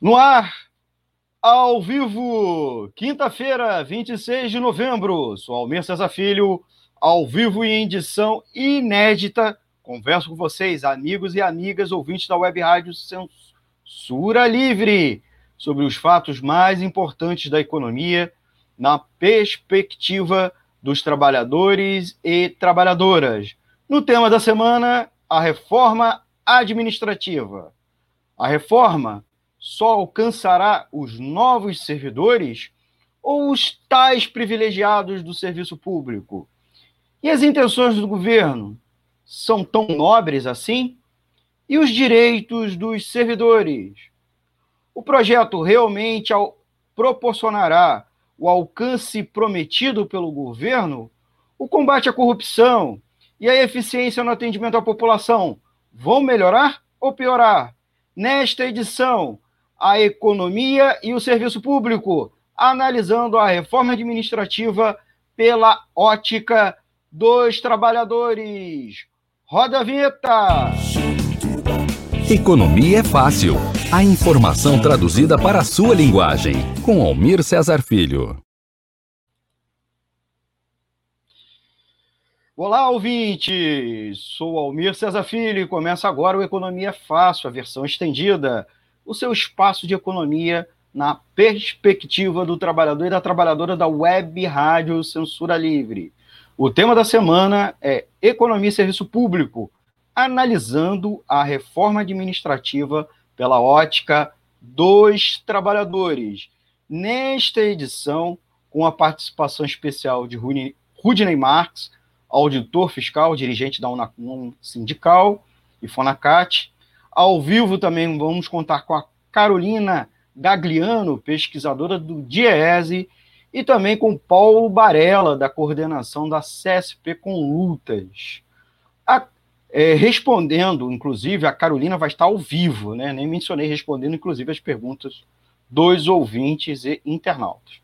No ar, ao vivo, quinta-feira, 26 de novembro. Sou Almir César Filho, ao vivo e em edição inédita. Converso com vocês, amigos e amigas ouvintes da Web Rádio Censura Livre, sobre os fatos mais importantes da economia na perspectiva dos trabalhadores e trabalhadoras. No tema da semana, a reforma administrativa. A reforma só alcançará os novos servidores ou os tais privilegiados do serviço público? E as intenções do governo são tão nobres assim? E os direitos dos servidores? O projeto realmente proporcionará o alcance prometido pelo governo? O combate à corrupção e a eficiência no atendimento à população vão melhorar ou piorar? Nesta edição, a economia e o serviço público, analisando a reforma administrativa pela ótica dos trabalhadores. Roda a vinheta! Economia é fácil. A informação traduzida para a sua linguagem. Com Almir Cesar Filho. Olá, ouvintes! Sou Almir Cesar Filho e começa agora o Economia Fácil, a versão estendida o seu espaço de economia na perspectiva do trabalhador e da trabalhadora da web rádio Censura Livre. O tema da semana é Economia e Serviço Público, analisando a reforma administrativa pela ótica dos trabalhadores. Nesta edição, com a participação especial de Rudney Marx, auditor fiscal, dirigente da Unacom Sindical e Fonacat, ao vivo também vamos contar com a Carolina Gagliano, pesquisadora do DIEESE, e também com Paulo Barella, da coordenação da CSP com Lutas. A, é, respondendo, inclusive, a Carolina vai estar ao vivo, né? nem mencionei, respondendo, inclusive, as perguntas dos ouvintes e internautas.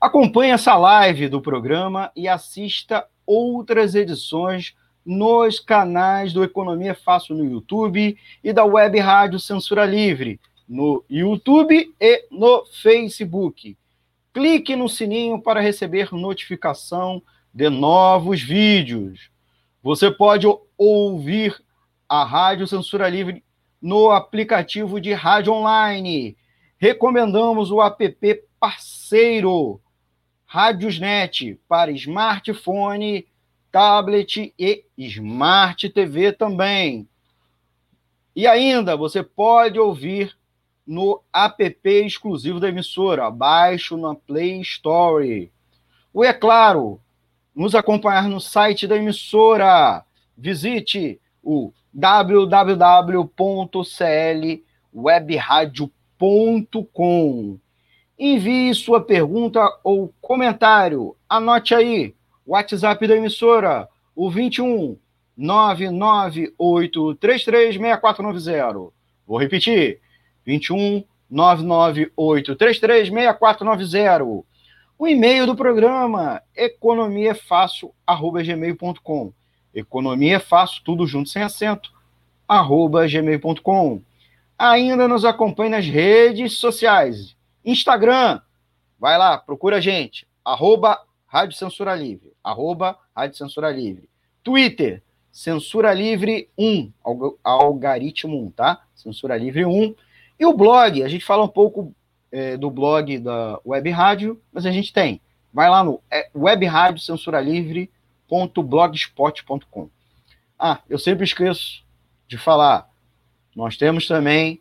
Acompanhe essa live do programa e assista outras edições nos canais do Economia Fácil no YouTube e da Web Rádio Censura Livre, no YouTube e no Facebook. Clique no sininho para receber notificação de novos vídeos. Você pode ouvir a Rádio Censura Livre no aplicativo de rádio online. Recomendamos o app parceiro Rádiosnet para smartphone tablet e Smart TV também. E ainda, você pode ouvir no app exclusivo da emissora, abaixo na Play Store. Ou é claro, nos acompanhar no site da emissora. Visite o www.clwebradio.com. Envie sua pergunta ou comentário. Anote aí WhatsApp da emissora, o 21 998336490. Vou repetir, 21 998336490. O e-mail do programa, economiafácil@gmail.com. Economia fácil, tudo junto sem acento, arroba gmail.com. Ainda nos acompanhe nas redes sociais. Instagram, vai lá, procura a gente, arroba Rádio Censura Livre, arroba Rádio Censura Livre. Twitter, Censura Livre 1, algoritmo 1, tá? Censura Livre 1. E o blog, a gente fala um pouco é, do blog da Web Rádio, mas a gente tem. Vai lá no é, webradiocensuralivre.blogspot.com. Ah, eu sempre esqueço de falar. Nós temos também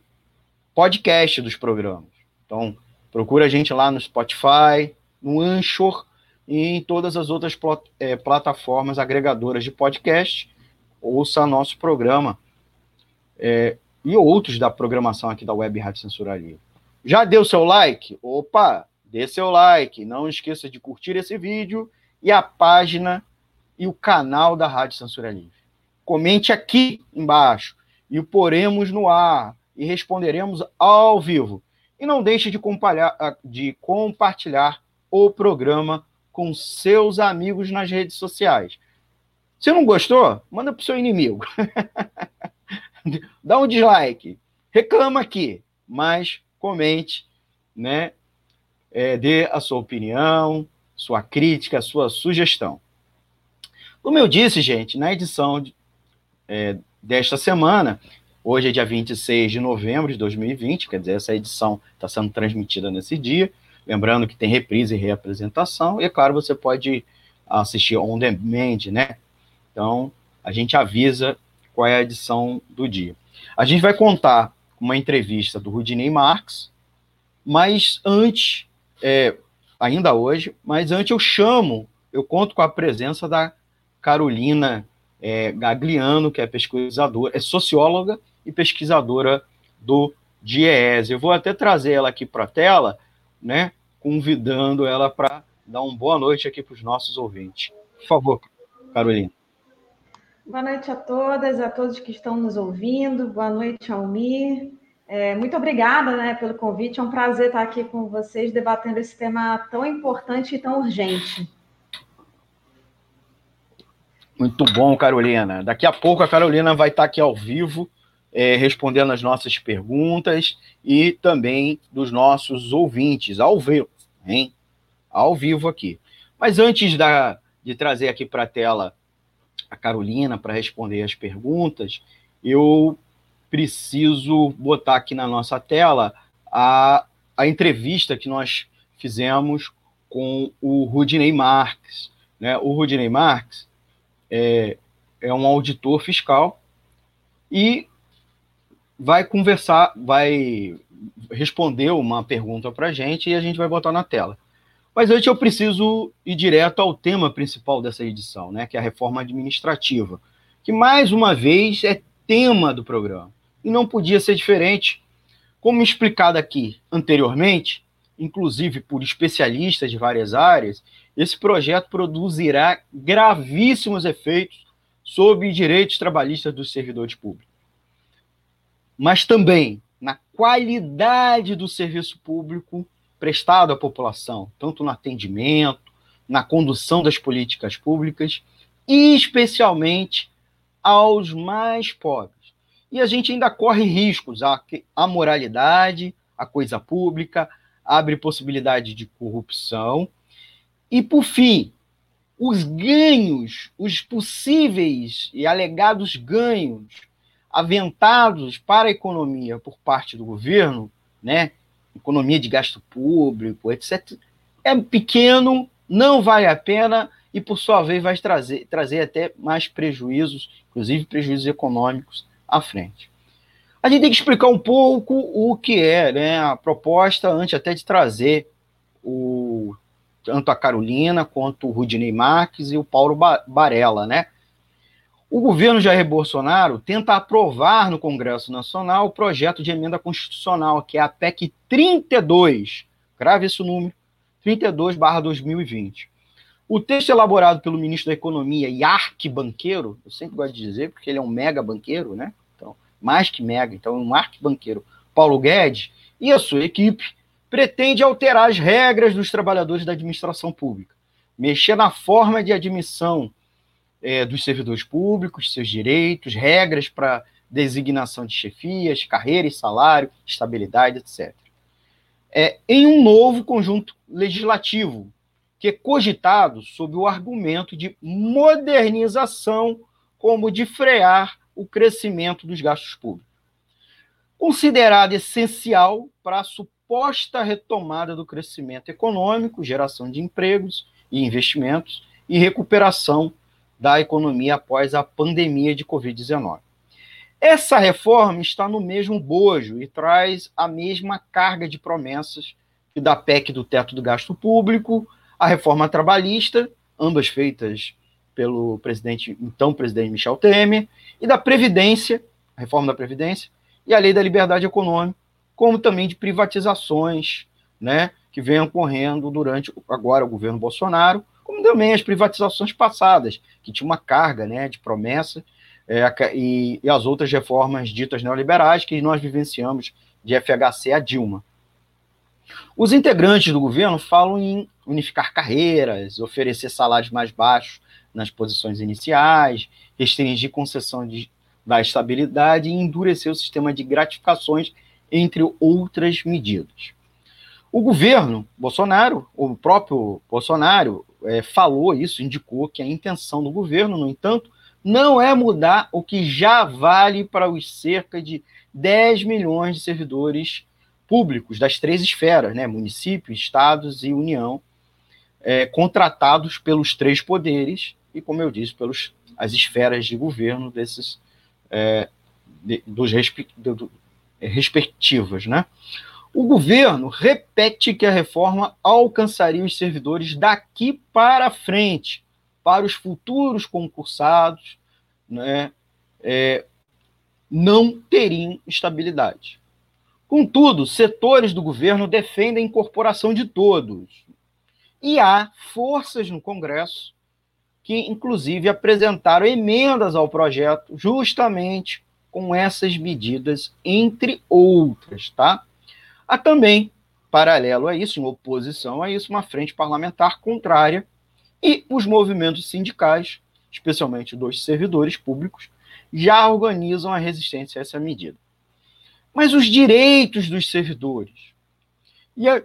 podcast dos programas. Então, procura a gente lá no Spotify, no Anchor e em todas as outras é, plataformas agregadoras de podcast. Ouça nosso programa é, e outros da programação aqui da Web Rádio Censura Livre. Já deu seu like? Opa, dê seu like. Não esqueça de curtir esse vídeo e a página e o canal da Rádio Censura Livre. Comente aqui embaixo e o poremos no ar e responderemos ao vivo. E não deixe de de compartilhar o programa com seus amigos nas redes sociais. Se não gostou, manda para o seu inimigo. Dá um dislike. Reclama aqui, mas comente, né? É, dê a sua opinião, sua crítica, sua sugestão. Como eu disse, gente, na edição de, é, desta semana, hoje é dia 26 de novembro de 2020, quer dizer, essa edição está sendo transmitida nesse dia. Lembrando que tem reprise e reapresentação, e é claro, você pode assistir on demand, né? Então, a gente avisa qual é a edição do dia. A gente vai contar uma entrevista do Rudinei Marx, mas antes, é, ainda hoje, mas antes eu chamo, eu conto com a presença da Carolina é, Gagliano, que é pesquisadora, é socióloga e pesquisadora do DIEESE. Eu vou até trazer ela aqui para a tela, né, convidando ela para dar uma boa noite aqui para os nossos ouvintes. Por favor, Carolina. Boa noite a todas, a todos que estão nos ouvindo. Boa noite, Almir. É, muito obrigada né, pelo convite. É um prazer estar aqui com vocês debatendo esse tema tão importante e tão urgente. Muito bom, Carolina. Daqui a pouco a Carolina vai estar aqui ao vivo, é, respondendo as nossas perguntas e também dos nossos ouvintes, ao vivo, hein? Ao vivo aqui. Mas antes da, de trazer aqui para a tela a Carolina para responder as perguntas, eu preciso botar aqui na nossa tela a, a entrevista que nós fizemos com o Rudinei Marques. Né? O Rudinei Marques é, é um auditor fiscal e vai conversar, vai responder uma pergunta para a gente e a gente vai botar na tela. Mas antes eu preciso ir direto ao tema principal dessa edição, né, que é a reforma administrativa, que mais uma vez é tema do programa e não podia ser diferente. Como explicado aqui anteriormente, inclusive por especialistas de várias áreas, esse projeto produzirá gravíssimos efeitos sobre direitos trabalhistas dos servidores públicos. Mas também na qualidade do serviço público prestado à população, tanto no atendimento, na condução das políticas públicas e especialmente aos mais pobres. E a gente ainda corre riscos, a, a moralidade, a coisa pública, abre possibilidade de corrupção. E, por fim, os ganhos, os possíveis e alegados ganhos aventados para a economia por parte do governo, né, economia de gasto público, etc., é pequeno, não vale a pena e, por sua vez, vai trazer, trazer até mais prejuízos, inclusive prejuízos econômicos à frente. A gente tem que explicar um pouco o que é né, a proposta, antes até de trazer o, tanto a Carolina quanto o Rudinei Marques e o Paulo Barella, né? O governo Jair Bolsonaro tenta aprovar no Congresso Nacional o projeto de emenda constitucional, que é a PEC 32, grave esse número, 32/2020. O texto elaborado pelo ministro da Economia e arquibanqueiro, eu sempre gosto de dizer, porque ele é um mega banqueiro, né? Então, mais que mega, então um arquibanqueiro, Paulo Guedes, e a sua equipe, pretende alterar as regras dos trabalhadores da administração pública, mexer na forma de admissão é, dos servidores públicos, seus direitos, regras para designação de chefias, carreira e salário, estabilidade, etc. É, em um novo conjunto legislativo, que é cogitado sob o argumento de modernização, como de frear o crescimento dos gastos públicos. Considerado essencial para a suposta retomada do crescimento econômico, geração de empregos e investimentos e recuperação da economia após a pandemia de Covid-19. Essa reforma está no mesmo bojo e traz a mesma carga de promessas que da PEC do teto do gasto público, a reforma trabalhista, ambas feitas pelo presidente, então presidente Michel Temer, e da Previdência, a reforma da Previdência, e a lei da liberdade econômica, como também de privatizações, né, que vem ocorrendo durante agora o governo Bolsonaro, como também as privatizações passadas, que tinha uma carga né, de promessa, é, e, e, as outras reformas ditas neoliberais que nós vivenciamos de FHC a Dilma. Os integrantes do governo falam em unificar carreiras, oferecer salários mais baixos nas posições iniciais, restringir concessão de, da estabilidade e endurecer o sistema de gratificações entre outras medidas. O governo Bolsonaro, o próprio Bolsonaro, é, falou isso, indicou que a intenção do governo, no entanto, não é mudar o que já vale para os cerca de 10 milhões de servidores públicos das três esferas, né, municípios, estados e União, é, contratados pelos três poderes e, como eu disse, pelas as esferas de governo desses é, de, dos respe, do, respectivas, né? O governo repete que a reforma alcançaria os servidores daqui para frente, para os futuros concursados, né, é, não teriam estabilidade. Contudo, setores do governo defendem a incorporação de todos. E há forças no Congresso que, inclusive, apresentaram emendas ao projeto justamente com essas medidas, entre outras, tá? Há também, paralelo a isso, em oposição a isso, uma frente parlamentar contrária e os movimentos sindicais, especialmente dos servidores públicos, já organizam a resistência a essa medida. Mas os direitos dos servidores e, a,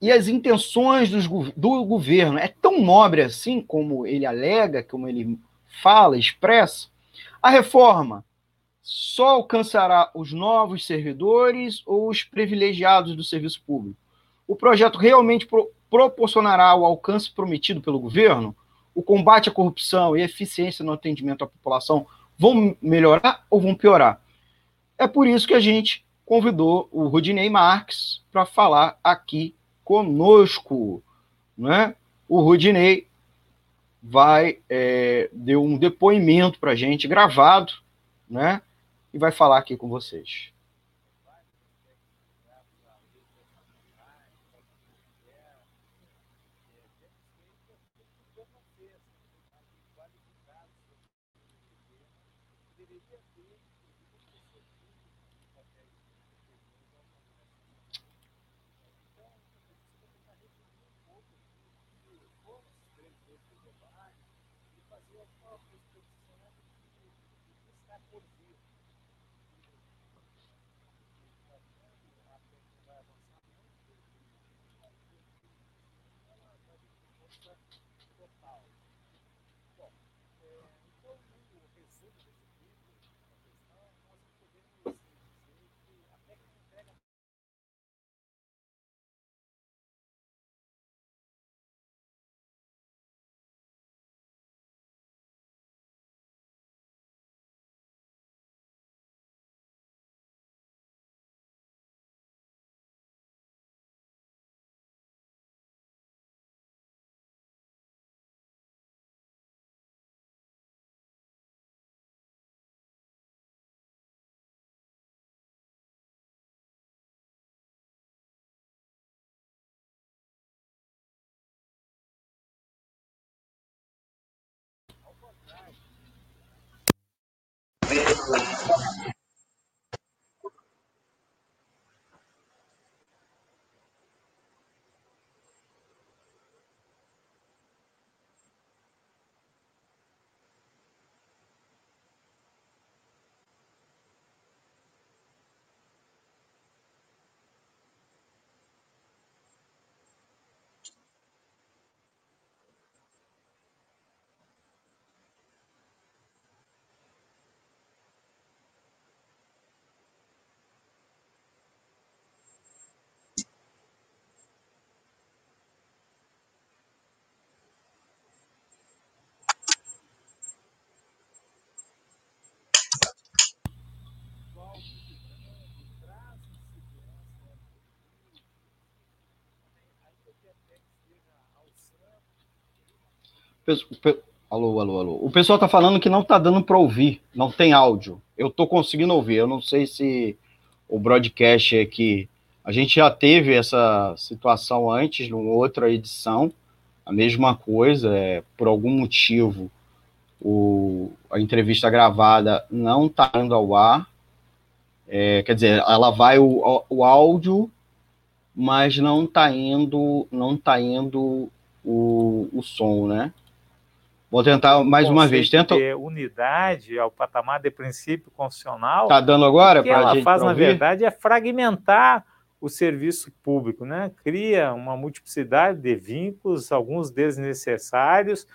e as intenções dos, do governo é tão nobre assim como ele alega, como ele fala, expressa, a reforma só alcançará os novos servidores ou os privilegiados do serviço público? O projeto realmente pro proporcionará o alcance prometido pelo governo? O combate à corrupção e eficiência no atendimento à população vão melhorar ou vão piorar? É por isso que a gente convidou o Rudinei Marques para falar aqui conosco. Né? O Rudinei vai é, deu um depoimento para a gente gravado, né? E vai falar aqui com vocês. Alô, alô, alô. O pessoal tá falando que não tá dando para ouvir, não tem áudio. Eu tô conseguindo ouvir. Eu não sei se o broadcast é que a gente já teve essa situação antes, numa outra edição, a mesma coisa, é, por algum motivo o, a entrevista gravada não está indo ao ar. É, quer dizer, ela vai o, o áudio, mas não está indo, não tá indo o, o som, né? Vou tentar mais uma vez. Tenta. De unidade ao patamar de princípio constitucional. Está dando agora? O que ela faz, na verdade, é fragmentar o serviço público, né? Cria uma multiplicidade de vínculos, alguns desnecessários,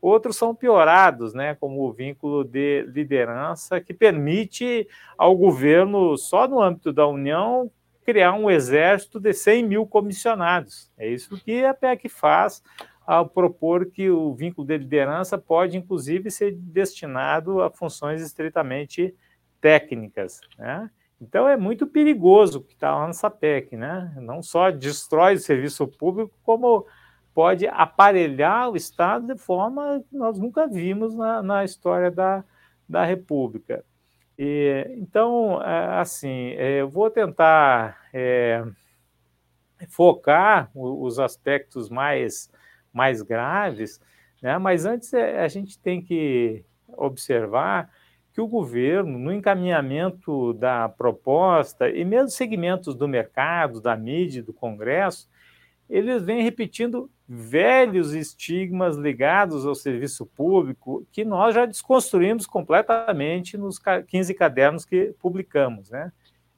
outros são piorados, né? Como o vínculo de liderança, que permite ao governo, só no âmbito da União, criar um exército de 100 mil comissionados. É isso que a PEC faz ao propor que o vínculo de liderança pode, inclusive, ser destinado a funções estritamente técnicas, né? Então é muito perigoso o que está lá nessa PEC, né? Não só destrói o serviço público, como pode aparelhar o Estado de forma que nós nunca vimos na, na história da, da República. E, então, é, assim, é, eu vou tentar é, focar os aspectos mais, mais graves, né? mas antes é, a gente tem que observar que o governo, no encaminhamento da proposta e mesmo segmentos do mercado, da mídia, do Congresso, eles vêm repetindo velhos estigmas ligados ao serviço público que nós já desconstruímos completamente nos 15 cadernos que publicamos, né?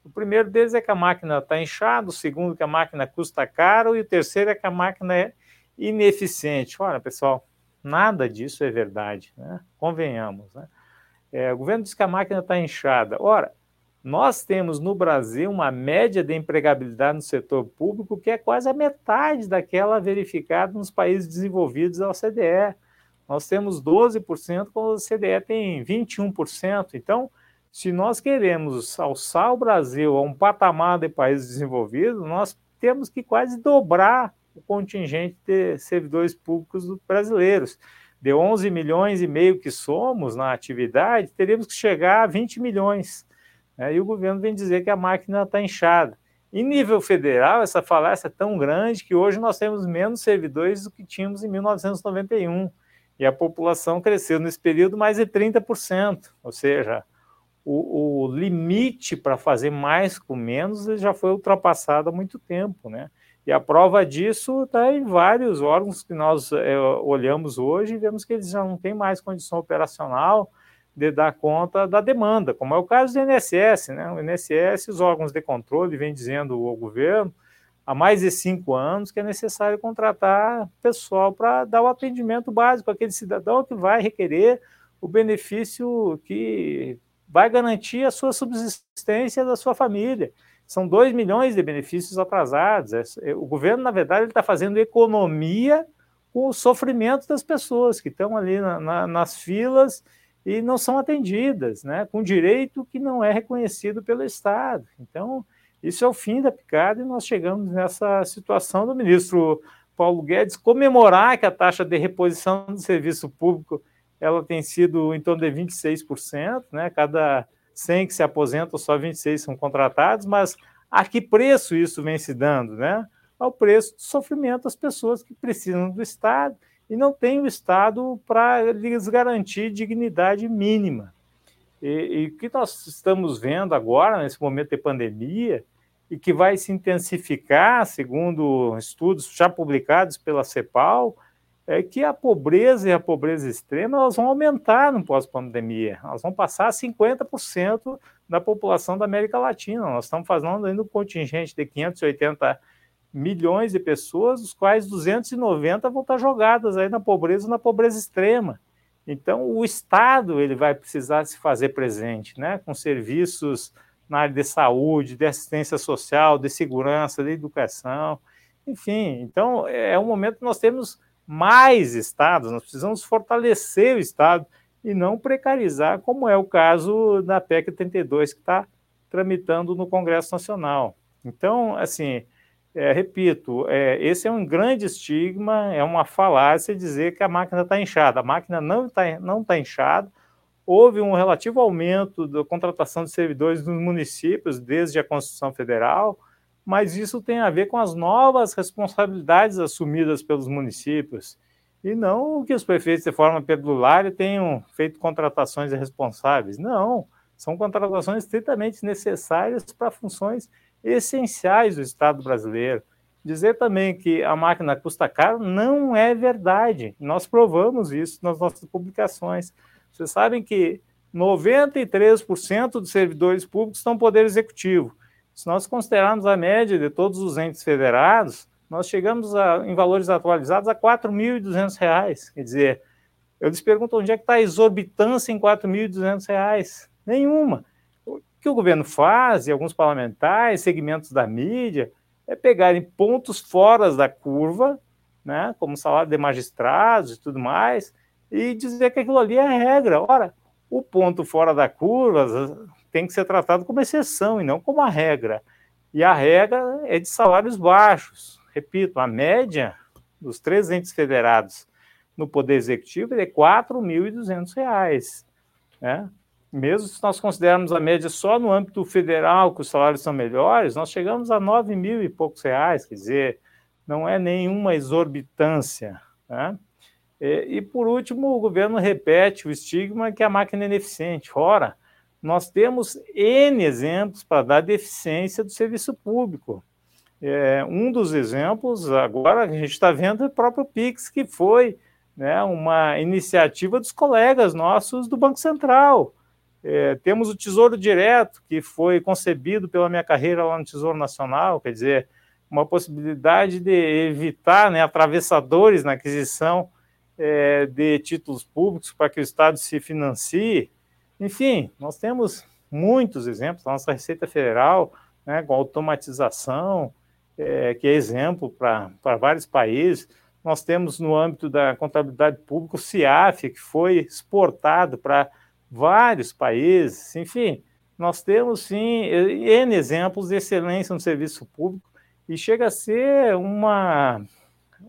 O primeiro deles é que a máquina está inchada, o segundo que a máquina custa caro e o terceiro é que a máquina é ineficiente. Olha, pessoal, nada disso é verdade, né? Convenhamos, né? É, o governo diz que a máquina está inchada. Ora, nós temos no Brasil uma média de empregabilidade no setor público que é quase a metade daquela verificada nos países desenvolvidos da OCDE. Nós temos 12%, quando a OCDE tem 21%. Então, se nós queremos alçar o Brasil a um patamar de países desenvolvidos, nós temos que quase dobrar o contingente de servidores públicos brasileiros de 11 milhões e meio que somos na atividade, teríamos que chegar a 20 milhões. Né? E o governo vem dizer que a máquina está inchada. Em nível federal, essa falácia é tão grande que hoje nós temos menos servidores do que tínhamos em 1991. E a população cresceu nesse período mais de 30%. Ou seja, o, o limite para fazer mais com menos já foi ultrapassado há muito tempo. Né? E a prova disso está em vários órgãos que nós é, olhamos hoje e vemos que eles já não têm mais condição operacional de dar conta da demanda, como é o caso do INSS. Né? O INSS, os órgãos de controle vêm dizendo ao governo há mais de cinco anos que é necessário contratar pessoal para dar o atendimento básico àquele cidadão que vai requerer o benefício que vai garantir a sua subsistência da sua família. São 2 milhões de benefícios atrasados. É, é, o governo, na verdade, está fazendo economia com o sofrimento das pessoas que estão ali na, na, nas filas e não são atendidas, né, com direito que não é reconhecido pelo Estado. Então, isso é o fim da picada e nós chegamos nessa situação do ministro Paulo Guedes comemorar que a taxa de reposição do serviço público ela tem sido em torno de 26%, né, cada 100 que se aposentam, só 26 são contratados, mas a que preço isso vem se dando? Né? Ao preço do sofrimento das pessoas que precisam do Estado e não tem o Estado para lhes garantir dignidade mínima. E, o que nós estamos vendo agora, nesse momento de pandemia, e que vai se intensificar, segundo estudos já publicados pela CEPAL, é que a pobreza e a pobreza extrema elas vão aumentar no pós-pandemia. Elas vão passar a 50% da população da América Latina. Nós estamos fazendo ainda um contingente de 580 milhões de pessoas, dos quais 290 vão estar jogadas aí na pobreza, na pobreza extrema. Então, o Estado ele vai precisar se fazer presente, né, com serviços na área de saúde, de assistência social, de segurança, de educação, enfim. Então, é um momento que nós temos mais estados, nós precisamos fortalecer o Estado e não precarizar, como é o caso da PEC 32, que está tramitando no Congresso Nacional. Então, assim, é, repito, é, esse é um grande estigma, é uma falácia dizer que a máquina está inchada. A máquina não está não tá inchada. Houve um relativo aumento da contratação de servidores nos municípios desde a Constituição Federal mas isso tem a ver com as novas responsabilidades assumidas pelos municípios e não que os prefeitos, de forma perdulária, tenham feito contratações irresponsáveis. Não, são contratações estritamente necessárias para funções essenciais do Estado brasileiro. Dizer também que a máquina custa caro não é verdade. Nós provamos isso nas nossas publicações. Vocês sabem que 93% dos servidores públicos estão no poder executivo. Se nós considerarmos a média de todos os entes federados, nós chegamos a, em valores atualizados a R$ 4.200. Quer dizer, eu lhes pergunto onde é que está a exorbitância em R$ 4.200? Nenhuma. O que o governo faz, e alguns parlamentares, segmentos da mídia, é pegarem pontos fora da curva, né, como salário de magistrados e tudo mais, e dizer que aquilo ali é a regra. Ora, o ponto fora da curva tem que ser tratado como exceção e não como a regra. E a regra é de salários baixos. Repito, a média dos três entes federados no Poder Executivo é R$ 4.200. Né? Mesmo se nós considerarmos a média só no âmbito federal, que os salários são melhores, nós chegamos a 9 mil e poucos reais, quer dizer, não é nenhuma exorbitância. Né? E, e, por último, o governo repete o estigma que a máquina é ineficiente. Ora, nós temos N exemplos para dar deficiência do serviço público. É, um dos exemplos, agora, a gente está vendo é o próprio PIX, que foi né, uma iniciativa dos colegas nossos do Banco Central. É, temos o Tesouro Direto, que foi concebido pela minha carreira lá no Tesouro Nacional, quer dizer, uma possibilidade de evitar né, atravessadores na aquisição é, de títulos públicos para que o Estado se financie. Enfim, nós temos muitos exemplos, a nossa Receita Federal, né, com automatização, é, que é exemplo para vários países. Nós temos no âmbito da contabilidade pública o CIAF, que foi exportado para vários países, enfim, nós temos sim N exemplos de excelência no serviço público e chega a ser uma,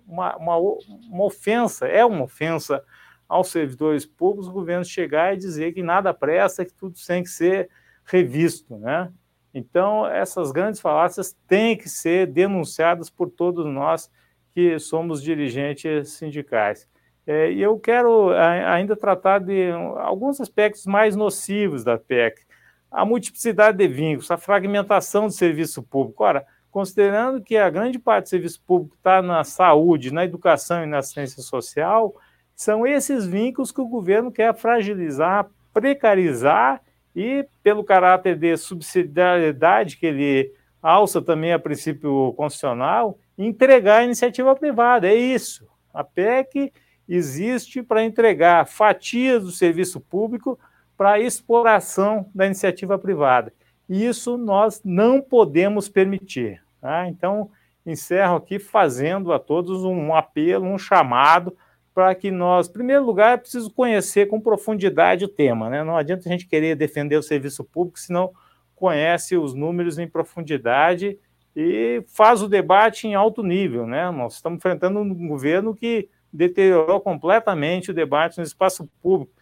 uma, uma, uma ofensa, é uma ofensa aos servidores públicos o governo chegar e dizer que nada presta, que tudo tem que ser revisto, né? Então, essas grandes falácias têm que ser denunciadas por todos nós que somos dirigentes sindicais. É, e eu quero ainda tratar de alguns aspectos mais nocivos da PEC. A multiplicidade de vínculos, a fragmentação do serviço público. Ora, considerando que a grande parte do serviço público está na saúde, na educação e na assistência social, são esses vínculos que o governo quer fragilizar, precarizar e, pelo caráter de subsidiariedade que ele alça também a princípio constitucional, entregar a iniciativa privada. É isso. A PEC existe para entregar fatias do serviço público para exploração da iniciativa privada. E isso nós não podemos permitir. Tá? Então, encerro aqui fazendo a todos um apelo, um chamado para que nós, em primeiro lugar, é preciso conhecer com profundidade o tema. Né? Não adianta a gente querer defender o serviço público se não conhece os números em profundidade e faz o debate em alto nível. Né? Nós estamos enfrentando um governo que deteriorou completamente o debate no espaço público.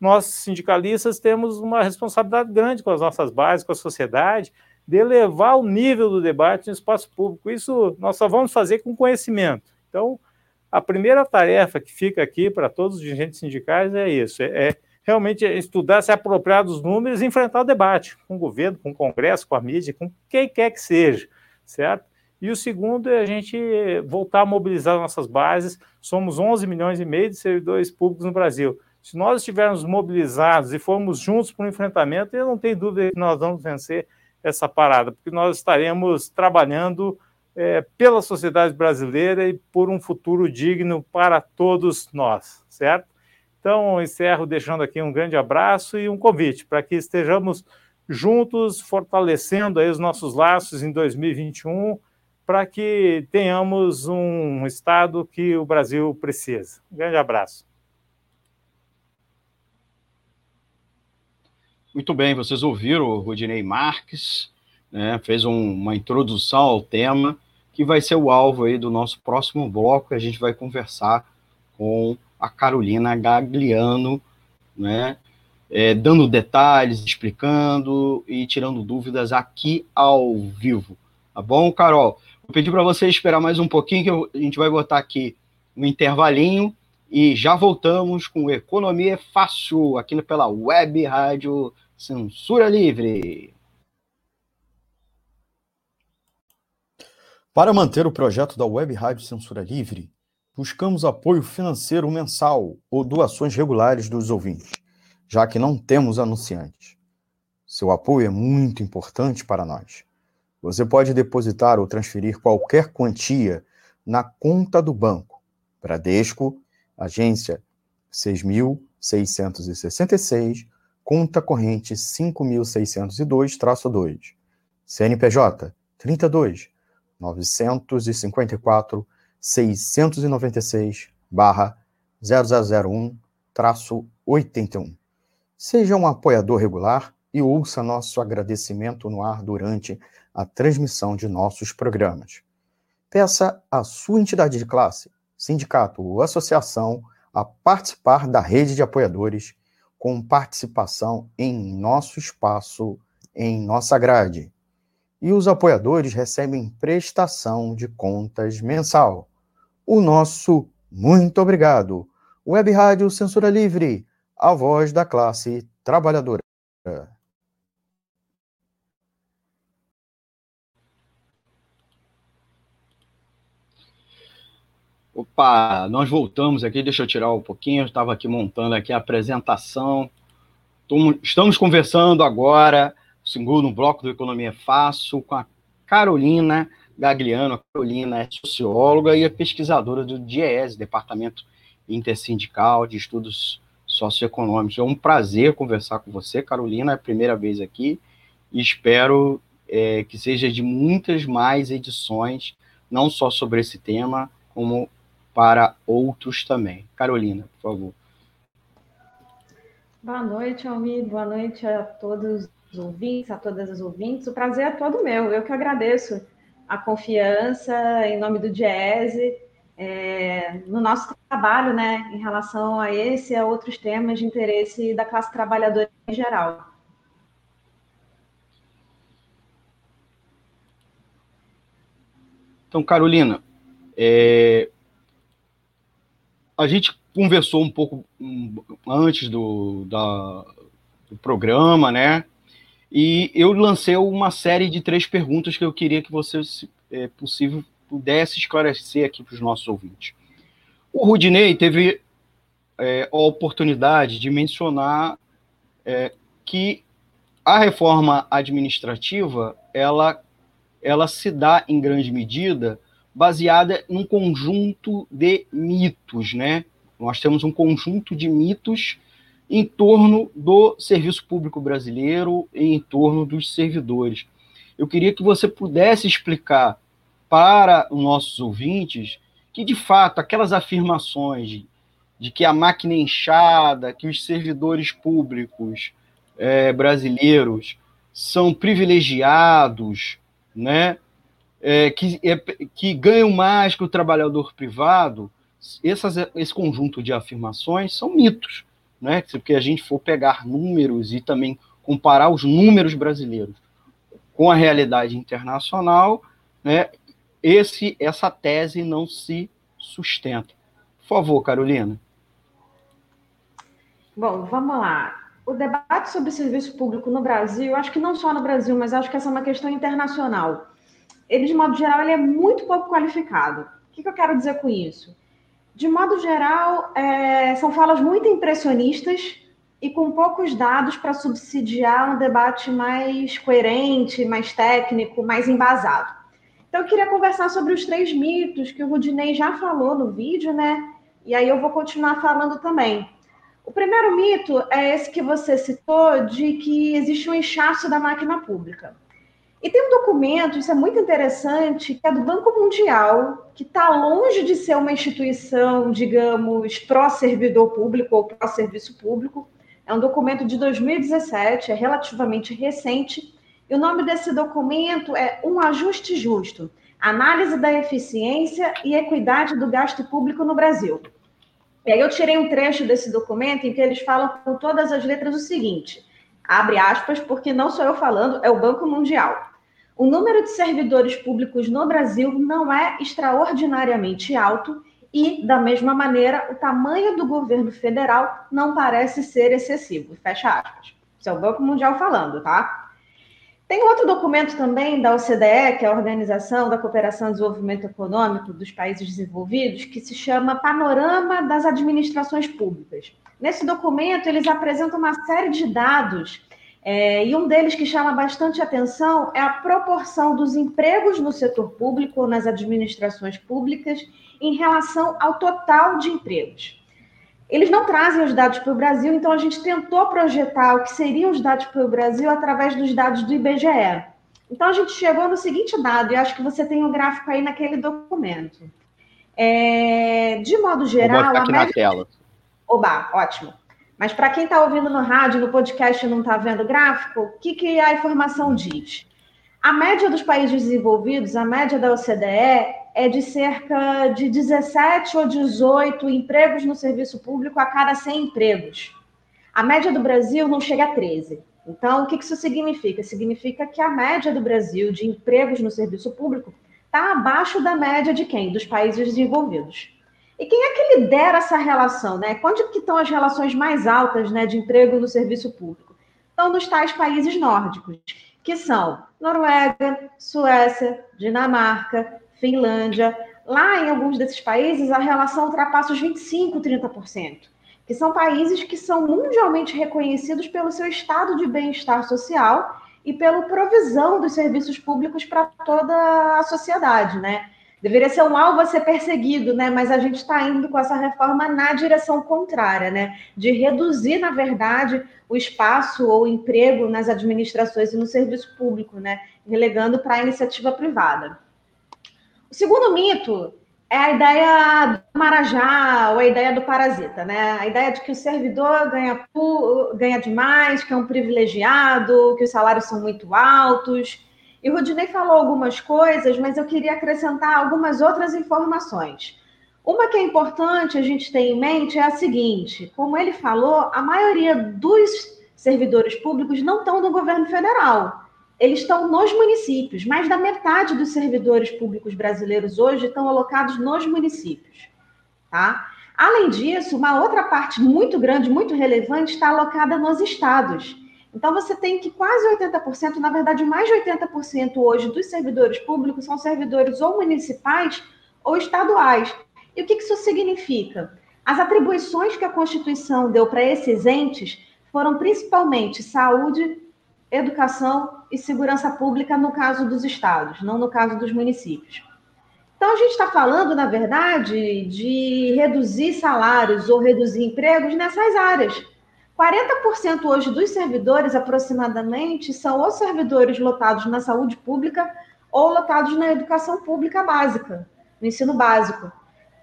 Nós, sindicalistas, temos uma responsabilidade grande com as nossas bases, com a sociedade, de elevar o nível do debate no espaço público. Isso nós só vamos fazer com conhecimento. Então, a primeira tarefa que fica aqui para todos os dirigentes sindicais é isso: é, é realmente estudar, se apropriar dos números e enfrentar o debate com o governo, com o Congresso, com a mídia, com quem quer que seja, certo? E o segundo é a gente voltar a mobilizar nossas bases. Somos 11 milhões e meio de servidores públicos no Brasil. Se nós estivermos mobilizados e formos juntos para o enfrentamento, eu não tenho dúvida que nós vamos vencer essa parada, porque nós estaremos trabalhando é, pela sociedade brasileira e por um futuro digno para todos nós, certo? Então, encerro deixando aqui um grande abraço e um convite para que estejamos juntos, fortalecendo aí os nossos laços em 2021 para que tenhamos um Estado que o Brasil precisa. Um grande abraço. Muito bem, vocês ouviram o Rodinei Marques, né, fez um, uma introdução ao tema, que vai ser o alvo aí do nosso próximo bloco, a gente vai conversar com a Carolina Gagliano, né, é, dando detalhes, explicando e tirando dúvidas aqui ao vivo. Tá bom, Carol? Vou pedir para você esperar mais um pouquinho, que eu, a gente vai botar aqui um intervalinho e já voltamos com Economia Fácil, aqui pela Web Rádio Censura Livre. Para manter o projeto da Web Rádio Censura Livre, buscamos apoio financeiro mensal ou doações regulares dos ouvintes, já que não temos anunciantes. Seu apoio é muito importante para nós. Você pode depositar ou transferir qualquer quantia na conta do banco. Bradesco, agência 6.666, conta corrente 5.602-2, CNPJ 32 954 696 barra 0001 traço 81. Seja um apoiador regular e ouça nosso agradecimento no ar durante a transmissão de nossos programas. Peça à sua entidade de classe, sindicato ou associação a participar da rede de apoiadores com participação em nosso espaço, em nossa grade e os apoiadores recebem prestação de contas mensal. O nosso muito obrigado. Web Rádio Censura Livre, a voz da classe trabalhadora. Opa, nós voltamos aqui, deixa eu tirar um pouquinho, estava aqui montando aqui a apresentação. Estamos conversando agora segundo bloco do Economia Fácil, com a Carolina Gagliano. A Carolina é socióloga e é pesquisadora do DIES, Departamento Intersindical de Estudos Socioeconômicos. É um prazer conversar com você, Carolina, é a primeira vez aqui, e espero é, que seja de muitas mais edições, não só sobre esse tema, como para outros também. Carolina, por favor. Boa noite, Almir. Boa noite a todos os ouvintes, a todas as ouvintes. O prazer é todo meu. Eu que agradeço a confiança em nome do Diese é, no nosso trabalho, né, em relação a esse e a outros temas de interesse da classe trabalhadora em geral. Então, Carolina, é, a gente conversou um pouco antes do, da, do programa, né? E eu lancei uma série de três perguntas que eu queria que você, se é, possível, pudesse esclarecer aqui para os nossos ouvintes. O Rudinei teve é, a oportunidade de mencionar é, que a reforma administrativa ela, ela se dá em grande medida baseada num conjunto de mitos, né? Nós temos um conjunto de mitos em torno do serviço público brasileiro e em torno dos servidores. Eu queria que você pudesse explicar para os nossos ouvintes que, de fato, aquelas afirmações de, de que a máquina é inchada, que os servidores públicos é, brasileiros são privilegiados, né, é, que, é, que ganham mais que o trabalhador privado, essas, esse conjunto de afirmações são mitos né? Porque a gente for pegar números e também comparar os números brasileiros com a realidade internacional, né? Esse, essa tese não se sustenta. Por favor, Carolina. Bom, vamos lá. O debate sobre serviço público no Brasil, acho que não só no Brasil, mas acho que essa é uma questão internacional. Ele, de modo geral, ele é muito pouco qualificado. O que eu quero dizer com isso? De modo geral, é, são falas muito impressionistas e com poucos dados para subsidiar um debate mais coerente, mais técnico, mais embasado. Então, eu queria conversar sobre os três mitos que o Rudinei já falou no vídeo, né? E aí eu vou continuar falando também. O primeiro mito é esse que você citou, de que existe um inchaço da máquina pública. E tem um documento, isso é muito interessante, que é do Banco Mundial, que está longe de ser uma instituição, digamos, pró-servidor público ou pró-serviço público. É um documento de 2017, é relativamente recente. E o nome desse documento é Um Ajuste Justo Análise da Eficiência e Equidade do Gasto Público no Brasil. E aí eu tirei um trecho desse documento em que eles falam com todas as letras o seguinte: abre aspas, porque não sou eu falando, é o Banco Mundial. O número de servidores públicos no Brasil não é extraordinariamente alto e, da mesma maneira, o tamanho do governo federal não parece ser excessivo. Fecha aspas. Isso é o Banco Mundial falando, tá? Tem outro documento também da OCDE, que é a Organização da Cooperação e Desenvolvimento Econômico dos Países Desenvolvidos, que se chama Panorama das Administrações Públicas. Nesse documento, eles apresentam uma série de dados, é, e um deles que chama bastante atenção é a proporção dos empregos no setor público ou nas administrações públicas em relação ao total de empregos. Eles não trazem os dados para o Brasil, então a gente tentou projetar o que seriam os dados para o Brasil através dos dados do IBGE. Então a gente chegou no seguinte dado, e acho que você tem o um gráfico aí naquele documento. É, de modo geral. Vou botar aqui média... na tela. Oba, ótimo. Mas para quem está ouvindo no rádio, no podcast e não está vendo o gráfico, o que, que a informação diz? A média dos países desenvolvidos, a média da OCDE, é de cerca de 17 ou 18 empregos no serviço público a cada 100 empregos. A média do Brasil não chega a 13. Então, o que isso significa? Significa que a média do Brasil de empregos no serviço público está abaixo da média de quem? Dos países desenvolvidos. E quem é que lidera essa relação? Né? Onde que estão as relações mais altas né, de emprego no serviço público? Estão nos tais países nórdicos, que são Noruega, Suécia, Dinamarca, Finlândia. Lá em alguns desses países, a relação ultrapassa os 25%, 30%, que são países que são mundialmente reconhecidos pelo seu estado de bem-estar social e pela provisão dos serviços públicos para toda a sociedade, né? Deveria ser um alvo a ser perseguido, né? Mas a gente está indo com essa reforma na direção contrária, né? De reduzir, na verdade, o espaço ou emprego nas administrações e no serviço público, né? Relegando para a iniciativa privada. O segundo mito é a ideia do marajá ou a ideia do parasita, né? A ideia de que o servidor ganha, ganha demais, que é um privilegiado, que os salários são muito altos. E o Rudinei falou algumas coisas, mas eu queria acrescentar algumas outras informações. Uma que é importante a gente ter em mente é a seguinte: como ele falou, a maioria dos servidores públicos não estão no governo federal eles estão nos municípios. Mais da metade dos servidores públicos brasileiros hoje estão alocados nos municípios. Tá? Além disso, uma outra parte muito grande, muito relevante, está alocada nos estados. Então, você tem que quase 80%, na verdade, mais de 80% hoje dos servidores públicos são servidores ou municipais ou estaduais. E o que isso significa? As atribuições que a Constituição deu para esses entes foram principalmente saúde, educação e segurança pública no caso dos estados, não no caso dos municípios. Então, a gente está falando, na verdade, de reduzir salários ou reduzir empregos nessas áreas. 40% hoje dos servidores, aproximadamente, são ou servidores lotados na saúde pública ou lotados na educação pública básica, no ensino básico.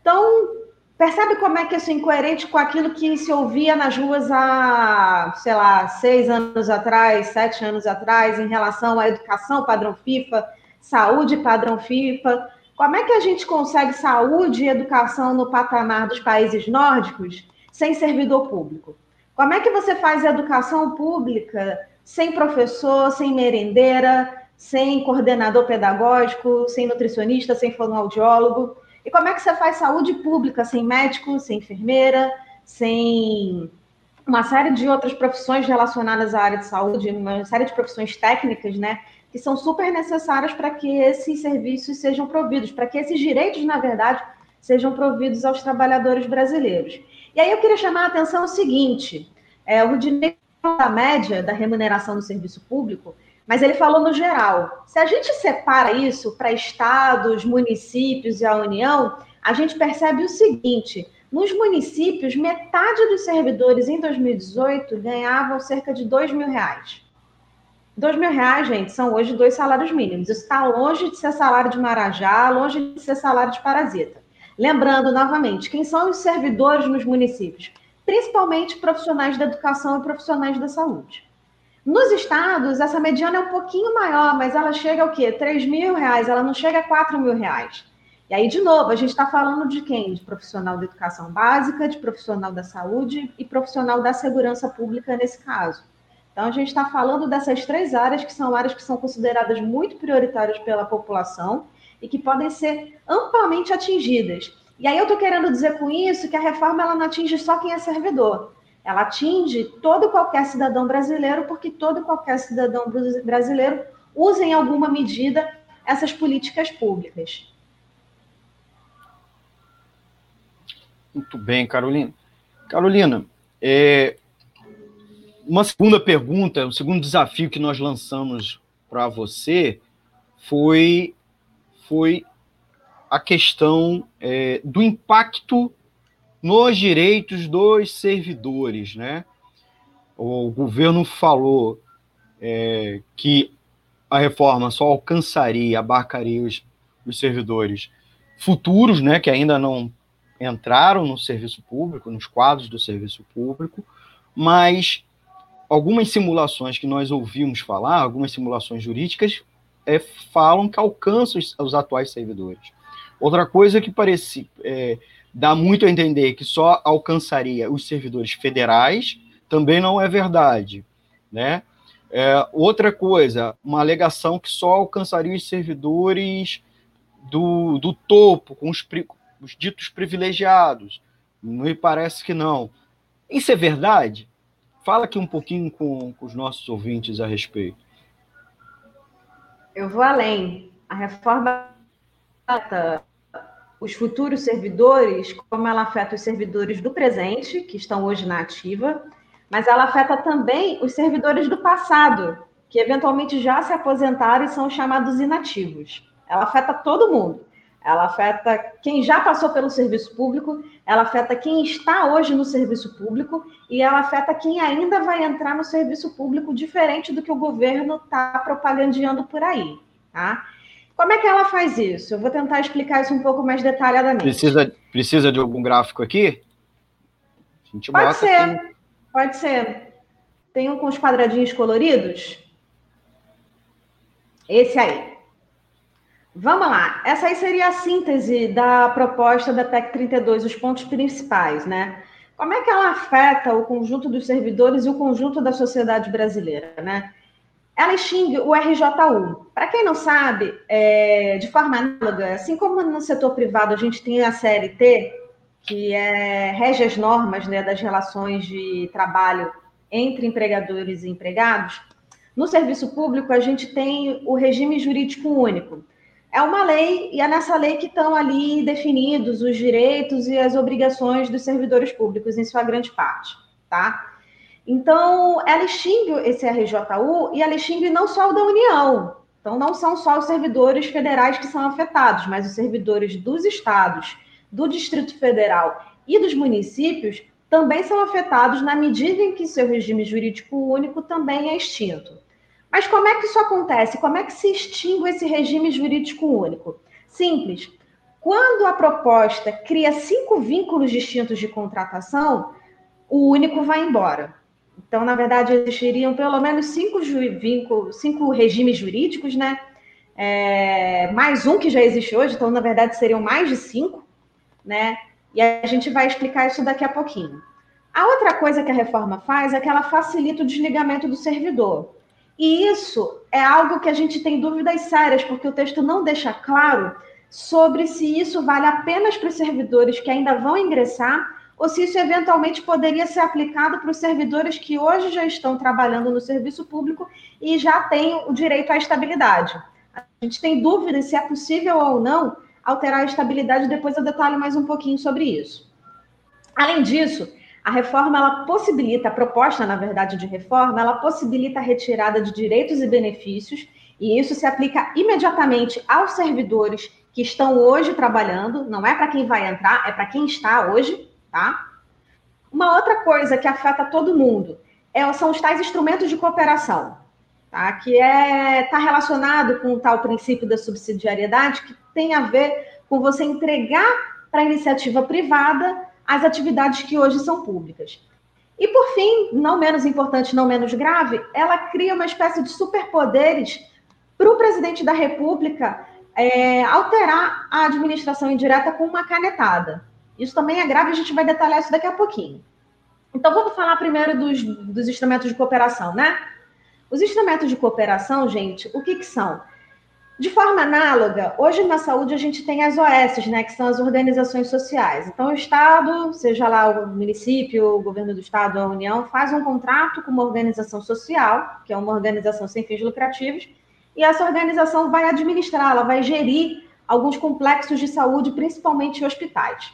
Então, Percebe como é que isso é incoerente com aquilo que se ouvia nas ruas há, sei lá, seis anos atrás, sete anos atrás, em relação à educação padrão FIFA, saúde padrão FIFA? Como é que a gente consegue saúde e educação no patamar dos países nórdicos sem servidor público? Como é que você faz educação pública sem professor, sem merendeira, sem coordenador pedagógico, sem nutricionista, sem fonoaudiólogo? E como é que você faz saúde pública sem médico, sem enfermeira, sem uma série de outras profissões relacionadas à área de saúde, uma série de profissões técnicas, né? Que são super necessárias para que esses serviços sejam providos, para que esses direitos, na verdade, sejam providos aos trabalhadores brasileiros. E aí eu queria chamar a atenção o seguinte: é, o Rudinei da média da remuneração do serviço público, mas ele falou no geral. Se a gente separa isso para estados, municípios e a União, a gente percebe o seguinte: nos municípios, metade dos servidores em 2018 ganhavam cerca de dois mil reais. Dois mil reais, gente, são hoje dois salários mínimos. Isso está longe de ser salário de Marajá, longe de ser salário de parasita. Lembrando novamente, quem são os servidores nos municípios? Principalmente profissionais da educação e profissionais da saúde. Nos estados, essa mediana é um pouquinho maior, mas ela chega ao quê? 3 mil reais, ela não chega a 4 mil reais. E aí, de novo, a gente está falando de quem? De profissional da educação básica, de profissional da saúde e profissional da segurança pública nesse caso. Então, a gente está falando dessas três áreas que são áreas que são consideradas muito prioritárias pela população e que podem ser amplamente atingidas. E aí eu estou querendo dizer com isso que a reforma ela não atinge só quem é servidor. Ela atinge todo qualquer cidadão brasileiro, porque todo qualquer cidadão brasileiro usa em alguma medida essas políticas públicas. Muito bem, Carolina. Carolina, é, uma segunda pergunta, um segundo desafio que nós lançamos para você foi, foi a questão é, do impacto nos direitos dos servidores, né? O governo falou é, que a reforma só alcançaria, abarcaria os, os servidores futuros, né, que ainda não entraram no serviço público, nos quadros do serviço público, mas algumas simulações que nós ouvimos falar, algumas simulações jurídicas, é, falam que alcançam os, os, atuais servidores. Outra coisa que parece é, dá muito a entender que só alcançaria os servidores federais também não é verdade, né? É, outra coisa, uma alegação que só alcançaria os servidores do, do topo, com os, os ditos privilegiados. Me parece que não. Isso é verdade? Fala aqui um pouquinho com, com os nossos ouvintes a respeito. Eu vou além. A reforma afeta os futuros servidores, como ela afeta os servidores do presente, que estão hoje na ativa, mas ela afeta também os servidores do passado, que eventualmente já se aposentaram e são chamados inativos. Ela afeta todo mundo ela afeta quem já passou pelo serviço público, ela afeta quem está hoje no serviço público e ela afeta quem ainda vai entrar no serviço público, diferente do que o governo está propagandeando por aí, tá? Como é que ela faz isso? Eu vou tentar explicar isso um pouco mais detalhadamente. Precisa, precisa de algum gráfico aqui? pode ser, aqui. pode ser. Tem um com os quadradinhos coloridos? Esse aí. Vamos lá. Essa aí seria a síntese da proposta da PEC 32, os pontos principais, né? Como é que ela afeta o conjunto dos servidores e o conjunto da sociedade brasileira, né? Ela extingue o RJU. Para quem não sabe, é, de forma análoga, assim como no setor privado a gente tem a CLT, que é, rege as normas né, das relações de trabalho entre empregadores e empregados, no serviço público a gente tem o regime jurídico único é uma lei, e é nessa lei que estão ali definidos os direitos e as obrigações dos servidores públicos, em sua grande parte, tá? Então, ela extingue esse RJU e ela extingue não só o da União. Então, não são só os servidores federais que são afetados, mas os servidores dos estados, do Distrito Federal e dos municípios também são afetados na medida em que seu regime jurídico único também é extinto. Mas como é que isso acontece? Como é que se extingue esse regime jurídico único? Simples. Quando a proposta cria cinco vínculos distintos de contratação, o único vai embora. Então, na verdade, existiriam pelo menos cinco, vínculos, cinco regimes jurídicos, né? É, mais um que já existe hoje, então, na verdade, seriam mais de cinco, né? E a gente vai explicar isso daqui a pouquinho. A outra coisa que a reforma faz é que ela facilita o desligamento do servidor. E isso é algo que a gente tem dúvidas sérias, porque o texto não deixa claro sobre se isso vale apenas para os servidores que ainda vão ingressar ou se isso eventualmente poderia ser aplicado para os servidores que hoje já estão trabalhando no serviço público e já têm o direito à estabilidade. A gente tem dúvidas se é possível ou não alterar a estabilidade, depois eu detalho mais um pouquinho sobre isso. Além disso, a reforma ela possibilita, a proposta, na verdade, de reforma, ela possibilita a retirada de direitos e benefícios, e isso se aplica imediatamente aos servidores que estão hoje trabalhando, não é para quem vai entrar, é para quem está hoje, tá? Uma outra coisa que afeta todo mundo é, são os tais instrumentos de cooperação, tá? Que é está relacionado com o tal princípio da subsidiariedade que tem a ver com você entregar para a iniciativa privada as atividades que hoje são públicas. E por fim, não menos importante, não menos grave, ela cria uma espécie de superpoderes para o presidente da República é, alterar a administração indireta com uma canetada. Isso também é grave, a gente vai detalhar isso daqui a pouquinho. Então vamos falar primeiro dos, dos instrumentos de cooperação, né? Os instrumentos de cooperação, gente, o que, que são? De forma análoga, hoje na saúde a gente tem as OS, né, que são as organizações sociais. Então, o Estado, seja lá o município, o governo do Estado, a União, faz um contrato com uma organização social, que é uma organização sem fins lucrativos, e essa organização vai administrar, ela vai gerir alguns complexos de saúde, principalmente hospitais.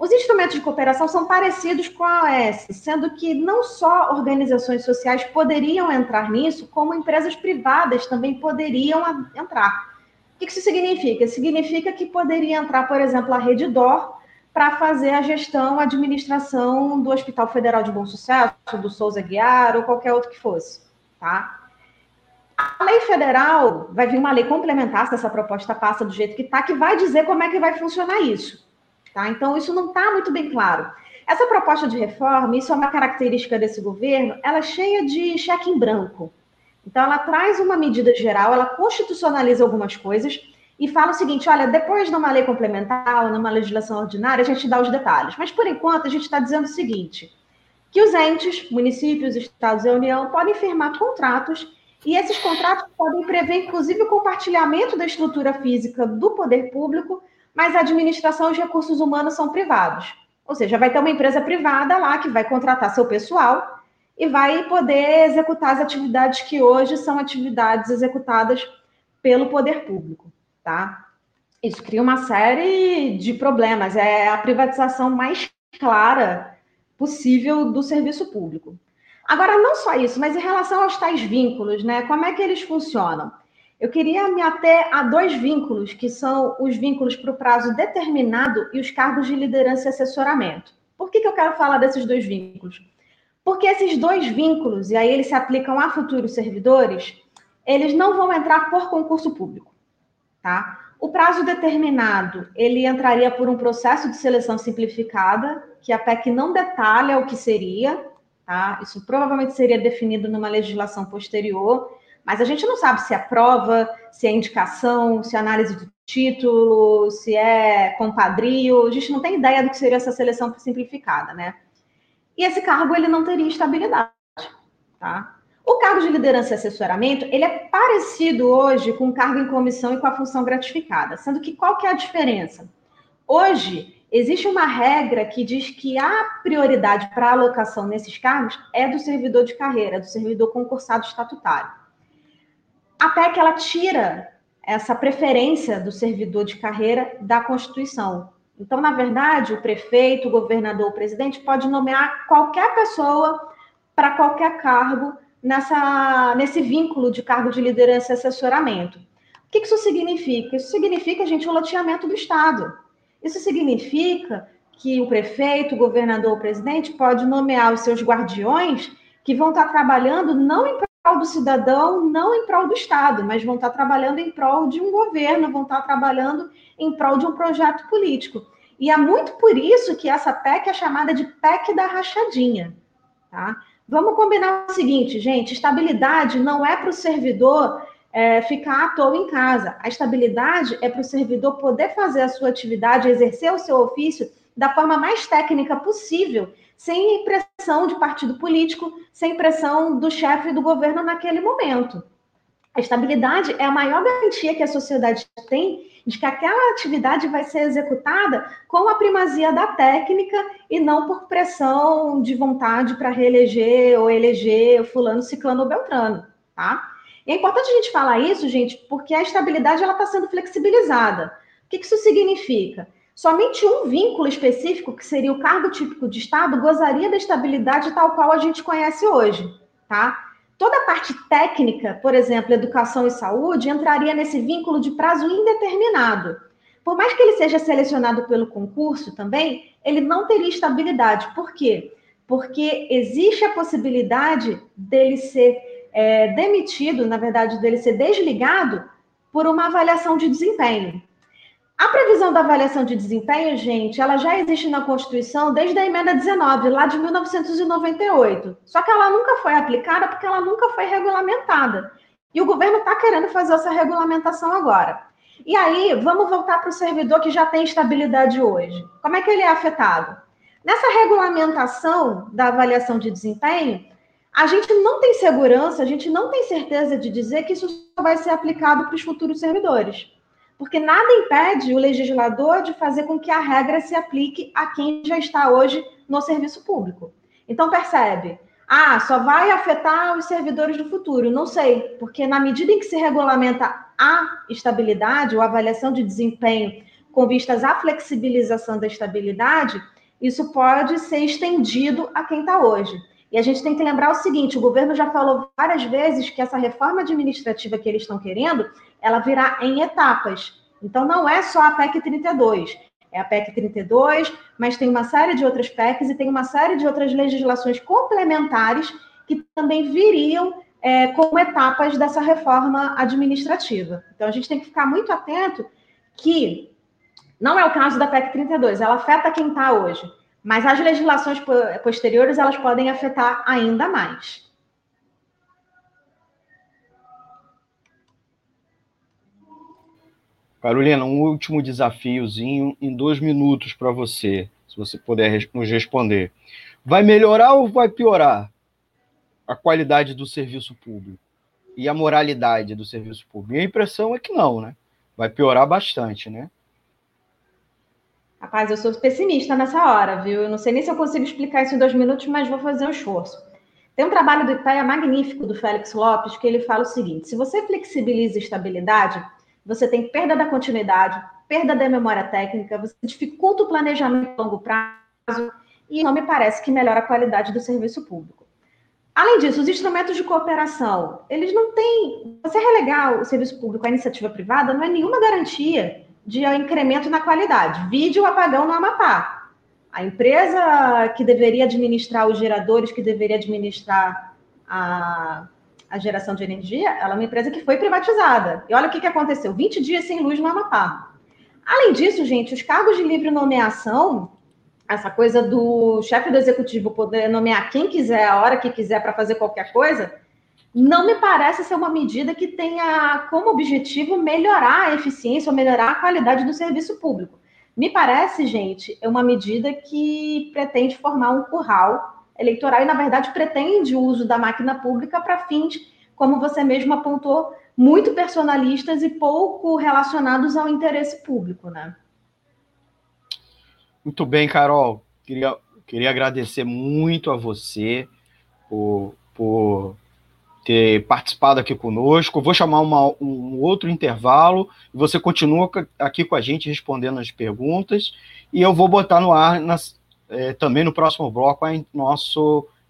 Os instrumentos de cooperação são parecidos com a OS, sendo que não só organizações sociais poderiam entrar nisso, como empresas privadas também poderiam entrar. O que isso significa? Significa que poderia entrar, por exemplo, a Rede DOR para fazer a gestão, a administração do Hospital Federal de Bom Sucesso, do Souza Guiar ou qualquer outro que fosse, tá? A lei federal vai vir uma lei complementar se essa proposta passa do jeito que está, que vai dizer como é que vai funcionar isso. Tá? Então, isso não está muito bem claro. Essa proposta de reforma, isso é uma característica desse governo, ela é cheia de cheque em branco. Então, ela traz uma medida geral, ela constitucionaliza algumas coisas e fala o seguinte: olha, depois de uma lei complementar numa legislação ordinária, a gente dá os detalhes. Mas, por enquanto, a gente está dizendo o seguinte: que os entes, municípios, estados e União podem firmar contratos e esses contratos podem prever, inclusive, o compartilhamento da estrutura física do poder público mas a administração e os recursos humanos são privados. Ou seja, vai ter uma empresa privada lá que vai contratar seu pessoal e vai poder executar as atividades que hoje são atividades executadas pelo poder público, tá? Isso cria uma série de problemas. É a privatização mais clara possível do serviço público. Agora, não só isso, mas em relação aos tais vínculos, né? Como é que eles funcionam? Eu queria me ater a dois vínculos, que são os vínculos para o prazo determinado e os cargos de liderança e assessoramento. Por que, que eu quero falar desses dois vínculos? Porque esses dois vínculos, e aí eles se aplicam a futuros servidores, eles não vão entrar por concurso público, tá? O prazo determinado, ele entraria por um processo de seleção simplificada, que a PEC não detalha o que seria, tá? Isso provavelmente seria definido numa legislação posterior, mas a gente não sabe se é prova, se é indicação, se é análise de título, se é compadrio. A gente não tem ideia do que seria essa seleção simplificada, né? E esse cargo ele não teria estabilidade, tá? O cargo de liderança e assessoramento, ele é parecido hoje com o cargo em comissão e com a função gratificada, sendo que qual que é a diferença? Hoje, existe uma regra que diz que a prioridade para a alocação nesses cargos é do servidor de carreira, do servidor concursado estatutário a PEC ela tira essa preferência do servidor de carreira da Constituição. Então, na verdade, o prefeito, o governador, o presidente pode nomear qualquer pessoa para qualquer cargo nessa, nesse vínculo de cargo de liderança e assessoramento. O que isso significa? Isso significa, gente, o loteamento do Estado. Isso significa que o prefeito, o governador, o presidente pode nomear os seus guardiões que vão estar trabalhando não em prol do cidadão, não em prol do Estado, mas vão estar trabalhando em prol de um governo, vão estar trabalhando em prol de um projeto político. E é muito por isso que essa PEC é chamada de PEC da rachadinha. Tá? Vamos combinar o seguinte, gente: estabilidade não é para o servidor é, ficar à toa em casa. A estabilidade é para o servidor poder fazer a sua atividade, exercer o seu ofício da forma mais técnica possível sem pressão de partido político, sem pressão do chefe do governo naquele momento. A estabilidade é a maior garantia que a sociedade tem de que aquela atividade vai ser executada com a primazia da técnica e não por pressão de vontade para reeleger ou eleger fulano, ciclano ou beltrano, tá? E é importante a gente falar isso, gente, porque a estabilidade ela está sendo flexibilizada. O que isso significa? Somente um vínculo específico, que seria o cargo típico de Estado, gozaria da estabilidade tal qual a gente conhece hoje, tá? Toda a parte técnica, por exemplo, educação e saúde, entraria nesse vínculo de prazo indeterminado. Por mais que ele seja selecionado pelo concurso também, ele não teria estabilidade. Por quê? Porque existe a possibilidade dele ser é, demitido, na verdade, dele ser desligado por uma avaliação de desempenho. A previsão da avaliação de desempenho, gente, ela já existe na Constituição desde a emenda 19, lá de 1998. Só que ela nunca foi aplicada porque ela nunca foi regulamentada. E o governo está querendo fazer essa regulamentação agora. E aí, vamos voltar para o servidor que já tem estabilidade hoje. Como é que ele é afetado? Nessa regulamentação da avaliação de desempenho, a gente não tem segurança, a gente não tem certeza de dizer que isso vai ser aplicado para os futuros servidores. Porque nada impede o legislador de fazer com que a regra se aplique a quem já está hoje no serviço público. Então, percebe? Ah, só vai afetar os servidores do futuro. Não sei, porque na medida em que se regulamenta a estabilidade ou avaliação de desempenho com vistas à flexibilização da estabilidade, isso pode ser estendido a quem está hoje. E a gente tem que lembrar o seguinte: o governo já falou várias vezes que essa reforma administrativa que eles estão querendo, ela virá em etapas. Então, não é só a PEC 32. É a PEC 32, mas tem uma série de outras PECs e tem uma série de outras legislações complementares que também viriam é, como etapas dessa reforma administrativa. Então, a gente tem que ficar muito atento que não é o caso da PEC 32, ela afeta quem está hoje mas as legislações posteriores elas podem afetar ainda mais. Carolina, um último desafiozinho em dois minutos para você, se você puder nos responder. Vai melhorar ou vai piorar a qualidade do serviço público e a moralidade do serviço público? Minha impressão é que não, né? Vai piorar bastante, né? Rapaz, eu sou pessimista nessa hora, viu? Eu não sei nem se eu consigo explicar isso em dois minutos, mas vou fazer um esforço. Tem um trabalho do IPEA magnífico do Félix Lopes que ele fala o seguinte: se você flexibiliza estabilidade, você tem perda da continuidade, perda da memória técnica, você dificulta o planejamento a longo prazo e não me parece que melhora a qualidade do serviço público. Além disso, os instrumentos de cooperação, eles não têm. Você relegar o serviço público à iniciativa privada não é nenhuma garantia de incremento na qualidade. Vídeo apagão no Amapá. A empresa que deveria administrar os geradores, que deveria administrar a, a geração de energia, ela é uma empresa que foi privatizada. E olha o que, que aconteceu: 20 dias sem luz no Amapá. Além disso, gente, os cargos de livre nomeação, essa coisa do chefe do executivo poder nomear quem quiser, a hora que quiser, para fazer qualquer coisa, não me parece ser uma medida que tenha como objetivo melhorar a eficiência ou melhorar a qualidade do serviço público. Me parece, gente, é uma medida que pretende formar um curral eleitoral e, na verdade, pretende o uso da máquina pública para fins, como você mesmo apontou, muito personalistas e pouco relacionados ao interesse público, né? Muito bem, Carol. Queria, queria agradecer muito a você por, por ter participado aqui conosco. Vou chamar uma, um outro intervalo e você continua aqui com a gente respondendo as perguntas. E eu vou botar no ar nas, é, também no próximo bloco a nossa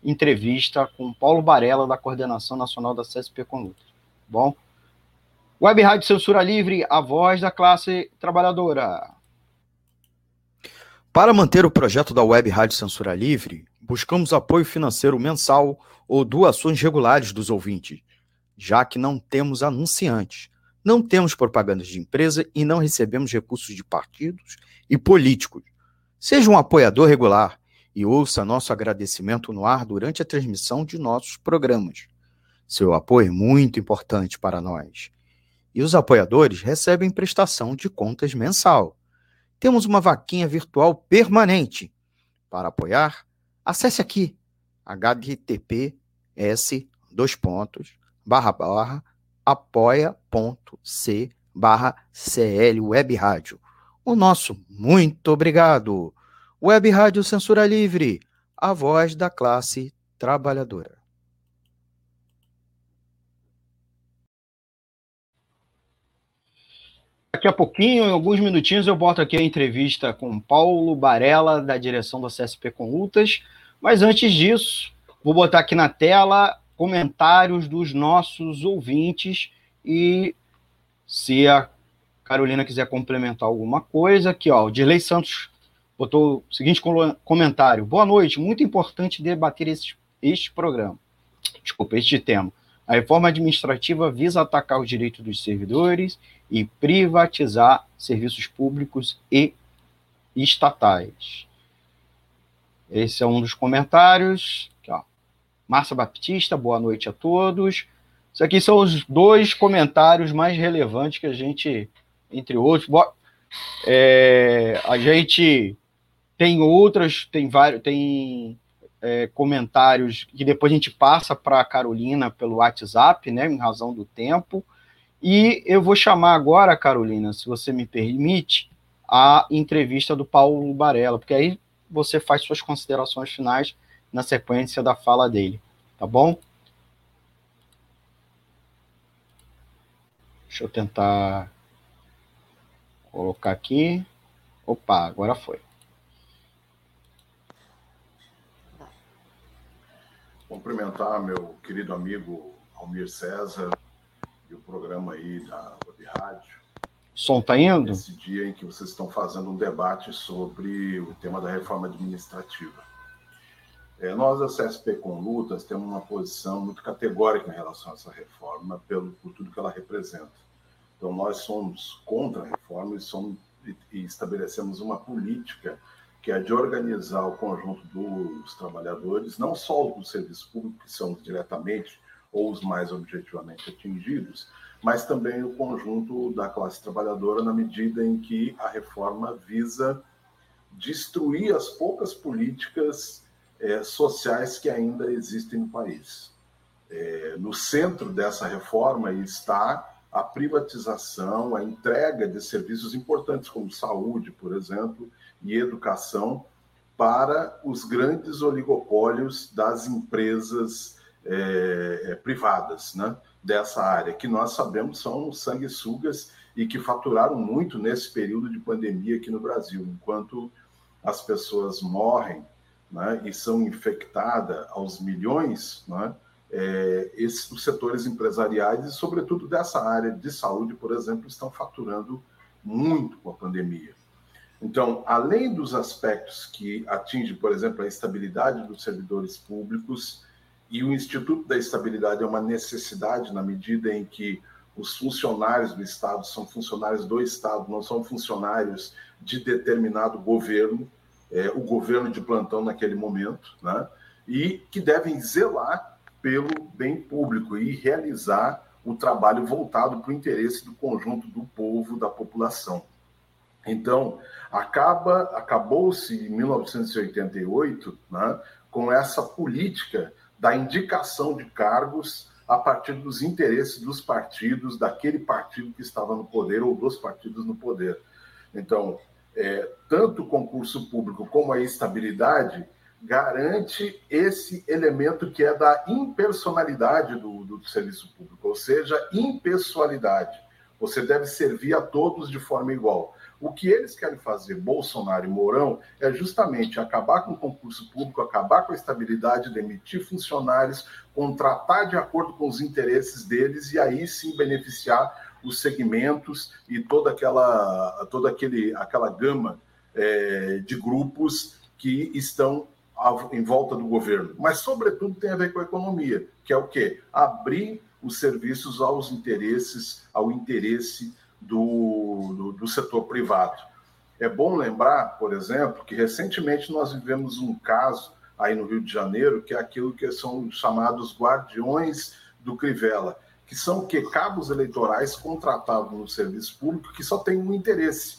entrevista com Paulo Barella, da Coordenação Nacional da CSP Conduta. Bom? Web Rádio Censura Livre, a voz da classe trabalhadora. Para manter o projeto da Web Rádio Censura Livre, buscamos apoio financeiro mensal ou doações regulares dos ouvintes, já que não temos anunciantes, não temos propagandas de empresa e não recebemos recursos de partidos e políticos. Seja um apoiador regular e ouça nosso agradecimento no ar durante a transmissão de nossos programas. Seu apoio é muito importante para nós. E os apoiadores recebem prestação de contas mensal. Temos uma vaquinha virtual permanente. Para apoiar, acesse aqui http s dois pontos barra barra apoia.c barra CL Web Rádio. O nosso muito obrigado. Web Rádio Censura Livre, a voz da classe trabalhadora. Daqui a pouquinho, em alguns minutinhos, eu boto aqui a entrevista com Paulo Barella, da direção da CSP Conlutas. Mas antes disso, Vou botar aqui na tela comentários dos nossos ouvintes e se a Carolina quiser complementar alguma coisa, aqui ó, o Dirley Santos botou o seguinte comentário: Boa noite, muito importante debater esse, este programa. Desculpa, este tema. A reforma administrativa visa atacar os direitos dos servidores e privatizar serviços públicos e estatais. Esse é um dos comentários. Márcia Baptista, boa noite a todos. Isso aqui são os dois comentários mais relevantes que a gente, entre outros, é, a gente tem outras, tem vários, tem é, comentários que depois a gente passa para a Carolina pelo WhatsApp, né, em razão do tempo. E eu vou chamar agora, Carolina, se você me permite, a entrevista do Paulo Barella, porque aí você faz suas considerações finais na sequência da fala dele, tá bom? Deixa eu tentar colocar aqui. Opa, agora foi. Cumprimentar meu querido amigo Almir César e o programa aí da Web Rádio. Som tá indo? Esse dia em que vocês estão fazendo um debate sobre o tema da reforma administrativa. É, nós, da CSP com Lutas, temos uma posição muito categórica em relação a essa reforma, pelo, por tudo que ela representa. Então, nós somos contra a reforma e, somos, e, e estabelecemos uma política que é de organizar o conjunto dos trabalhadores, não só os do serviço público, que são diretamente ou os mais objetivamente atingidos, mas também o conjunto da classe trabalhadora, na medida em que a reforma visa destruir as poucas políticas é, sociais que ainda existem no país. É, no centro dessa reforma está a privatização, a entrega de serviços importantes como saúde, por exemplo, e educação para os grandes oligopólios das empresas é, é privadas né, dessa área, que nós sabemos são sanguessugas e que faturaram muito nesse período de pandemia aqui no Brasil, enquanto as pessoas morrem né, e são infectadas aos milhões, né, é, esses, os setores empresariais e, sobretudo, dessa área de saúde, por exemplo, estão faturando muito com a pandemia. Então, além dos aspectos que atingem, por exemplo, a estabilidade dos servidores públicos, e o Instituto da Estabilidade é uma necessidade na medida em que os funcionários do Estado são funcionários do Estado, não são funcionários de determinado governo, é, o governo de plantão naquele momento, né? e que devem zelar pelo bem público e realizar o trabalho voltado para o interesse do conjunto do povo, da população. Então, acaba acabou-se em 1988 né, com essa política da indicação de cargos a partir dos interesses dos partidos, daquele partido que estava no poder ou dos partidos no poder. Então, é, tanto o concurso público como a estabilidade garante esse elemento que é da impersonalidade do, do serviço público, ou seja, impessoalidade. Você deve servir a todos de forma igual. O que eles querem fazer, Bolsonaro e Mourão, é justamente acabar com o concurso público, acabar com a estabilidade, demitir funcionários, contratar de acordo com os interesses deles e aí sim beneficiar os segmentos e toda aquela, toda aquele, aquela gama é, de grupos que estão em volta do governo, mas sobretudo tem a ver com a economia, que é o quê? Abrir os serviços aos interesses, ao interesse do, do, do setor privado. É bom lembrar, por exemplo, que recentemente nós vivemos um caso aí no Rio de Janeiro, que é aquilo que são chamados guardiões do Crivella, que são que cabos eleitorais contratados no serviço público que só têm um interesse,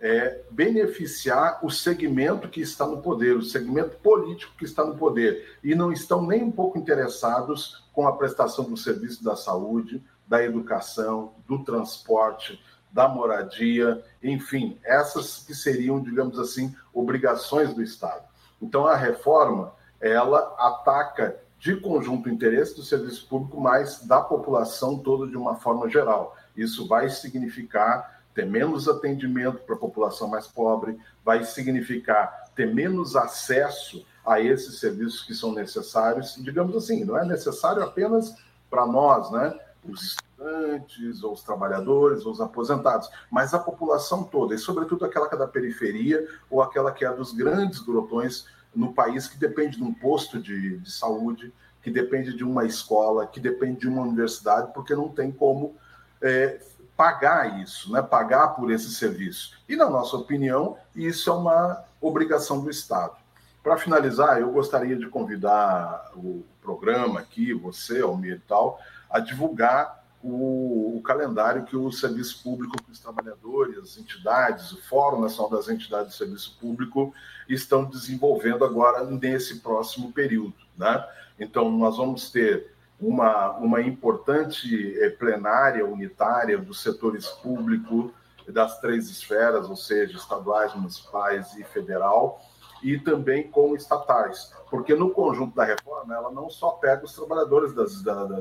é, beneficiar o segmento que está no poder, o segmento político que está no poder, e não estão nem um pouco interessados com a prestação do serviço da saúde, da educação, do transporte, da moradia, enfim, essas que seriam, digamos assim, obrigações do Estado. Então, a reforma, ela ataca de conjunto o interesse do serviço público, mas da população toda de uma forma geral. Isso vai significar ter menos atendimento para a população mais pobre, vai significar ter menos acesso a esses serviços que são necessários, digamos assim, não é necessário apenas para nós, né? Os estudantes, ou os trabalhadores, ou os aposentados, mas a população toda, e sobretudo aquela que é da periferia ou aquela que é dos grandes grotões no país que depende de um posto de, de saúde, que depende de uma escola, que depende de uma universidade, porque não tem como é, pagar isso, né? pagar por esse serviço. E, na nossa opinião, isso é uma obrigação do Estado. Para finalizar, eu gostaria de convidar o programa aqui, você, Almir e tal, a divulgar o, o, calendário que o Serviço Público os Trabalhadores, as entidades, o Fórum Nacional das Entidades do Serviço Público estão desenvolvendo agora nesse próximo período. Né? Então, nós vamos ter uma, uma importante eh, plenária unitária dos setores público das três esferas, ou seja, estaduais, municipais e federal, e também com estatais, porque no conjunto da reforma ela não só pega os trabalhadores das, da, da,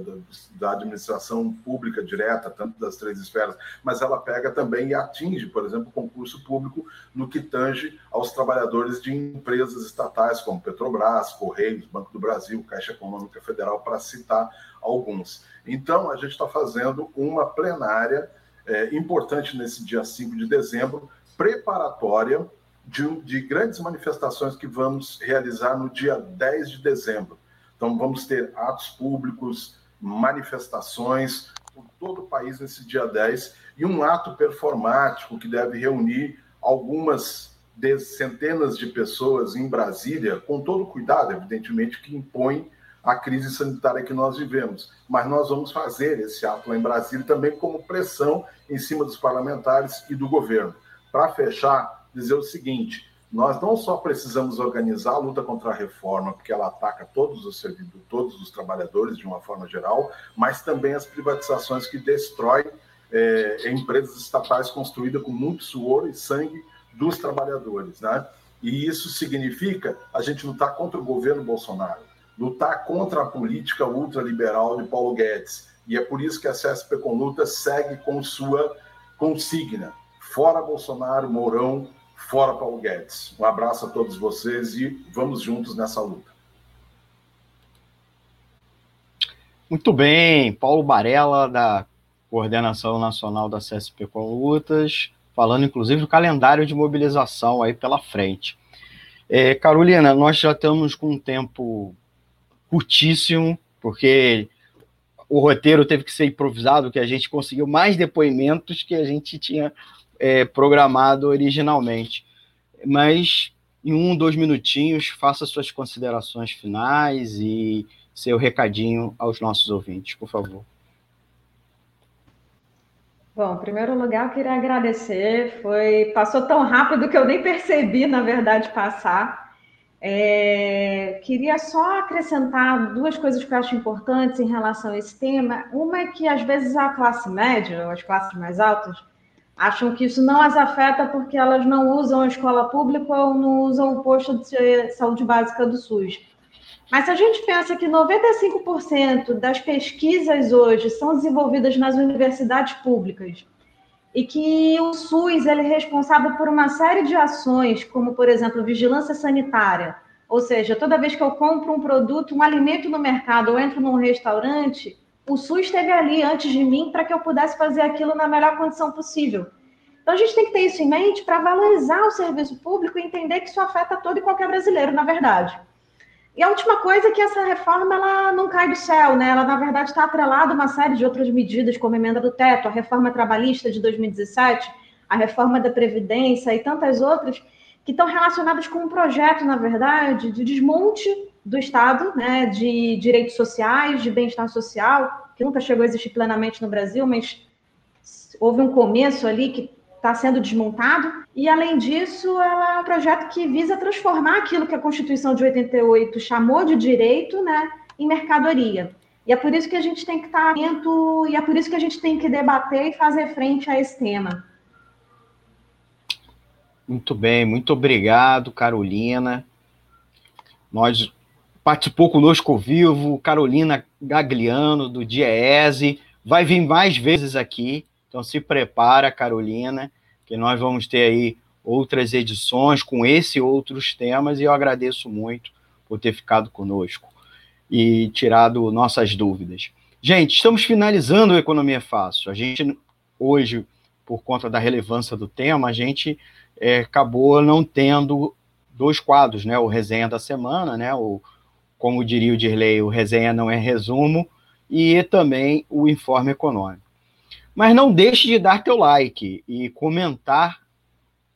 da, administração pública direta, tanto das três esferas, mas ela pega também e atinge, por exemplo, o concurso público no que tange aos trabalhadores de empresas estatais como Petrobras, Correios, Banco do Brasil, Caixa Econômica Federal, para citar alguns. Então, a gente está fazendo uma plenária é, importante nesse dia 5 de dezembro, preparatória de, de grandes manifestações que vamos realizar no dia 10 de dezembro. Então, vamos ter atos públicos, manifestações por todo o país nesse dia 10 e um ato performático que deve reunir algumas centenas de pessoas em Brasília, com todo o cuidado, evidentemente, que impõe a crise sanitária que nós vivemos. Mas nós vamos fazer esse ato lá em Brasília também como pressão em cima dos parlamentares e do governo. Para fechar, dizer o seguinte: nós não só precisamos organizar a luta contra a reforma, porque ela ataca todos os servidores, todos os trabalhadores de uma forma geral, mas também as privatizações que destroem é, empresas estatais construídas com muito suor e sangue dos trabalhadores, né? E isso significa a gente lutar contra o governo Bolsonaro, lutar contra a política ultraliberal de Paulo Guedes. E é por isso que a CSP com Luta segue com sua consigna: fora Bolsonaro, Mourão, Fora Paulo Guedes. Um abraço a todos vocês e vamos juntos nessa luta. Muito bem, Paulo Barella, da Coordenação Nacional da CSP com Lutas, falando inclusive do calendário de mobilização aí pela frente. É, Carolina, nós já estamos com um tempo curtíssimo, porque o roteiro teve que ser improvisado, que a gente conseguiu mais depoimentos que a gente tinha é, programado originalmente. Mas em um, dois minutinhos, faça suas considerações finais e seu recadinho aos nossos ouvintes, por favor. Bom, em primeiro lugar, eu queria agradecer. Foi passou tão rápido que eu nem percebi, na verdade, passar. É, queria só acrescentar duas coisas que eu acho importantes em relação a esse tema. Uma é que às vezes a classe média, ou as classes mais altas, acham que isso não as afeta porque elas não usam a escola pública ou não usam o posto de saúde básica do SUS. Mas se a gente pensa que 95% das pesquisas hoje são desenvolvidas nas universidades públicas e que o SUS ele é responsável por uma série de ações, como, por exemplo, vigilância sanitária, ou seja, toda vez que eu compro um produto, um alimento no mercado ou entro num restaurante, o SUS esteve ali antes de mim para que eu pudesse fazer aquilo na melhor condição possível. Então a gente tem que ter isso em mente para valorizar o serviço público e entender que isso afeta todo e qualquer brasileiro, na verdade. E a última coisa é que essa reforma ela não cai do céu, né? Ela, na verdade, está atrelada a uma série de outras medidas, como a emenda do teto, a reforma trabalhista de 2017, a reforma da Previdência e tantas outras, que estão relacionadas com um projeto, na verdade, de desmonte do Estado, né, de direitos sociais, de bem-estar social, que nunca chegou a existir plenamente no Brasil, mas houve um começo ali que está sendo desmontado. E, além disso, ela é um projeto que visa transformar aquilo que a Constituição de 88 chamou de direito né, em mercadoria. E é por isso que a gente tem que estar atento e é por isso que a gente tem que debater e fazer frente a esse tema. Muito bem, muito obrigado, Carolina. Nós participou conosco ao vivo, Carolina Gagliano, do Diese, vai vir mais vezes aqui, então se prepara, Carolina, que nós vamos ter aí outras edições com esse e outros temas, e eu agradeço muito por ter ficado conosco e tirado nossas dúvidas. Gente, estamos finalizando o Economia Fácil. A gente, hoje, por conta da relevância do tema, a gente é, acabou não tendo dois quadros, né? O Resenha da Semana, né? O como diria o Dirley, o resenha não é resumo, e também o informe econômico. Mas não deixe de dar teu like e comentar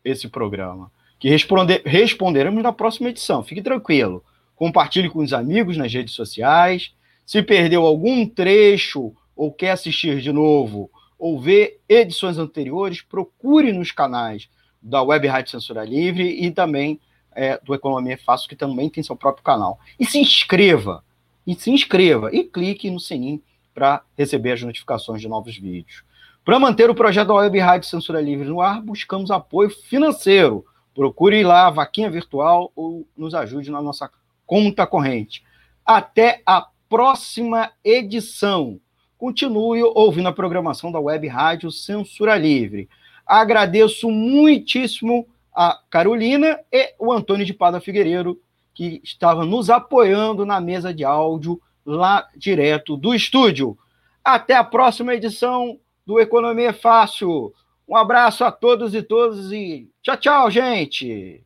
esse programa, que responder, responderemos na próxima edição. Fique tranquilo. Compartilhe com os amigos nas redes sociais. Se perdeu algum trecho ou quer assistir de novo, ou ver edições anteriores, procure nos canais da Web Rádio Censura Livre e também é, do Economia Fácil, que também tem seu próprio canal. E se inscreva, e se inscreva, e clique no sininho para receber as notificações de novos vídeos. Para manter o projeto da Web Rádio Censura Livre no ar, buscamos apoio financeiro. Procure lá a vaquinha virtual ou nos ajude na nossa conta corrente. Até a próxima edição. Continue ouvindo a programação da Web Rádio Censura Livre. Agradeço muitíssimo a Carolina e o Antônio de Pada Figueiredo, que estava nos apoiando na mesa de áudio lá direto do estúdio. Até a próxima edição do Economia Fácil. Um abraço a todos e todas e tchau, tchau, gente.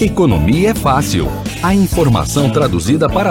Economia é fácil. A informação traduzida para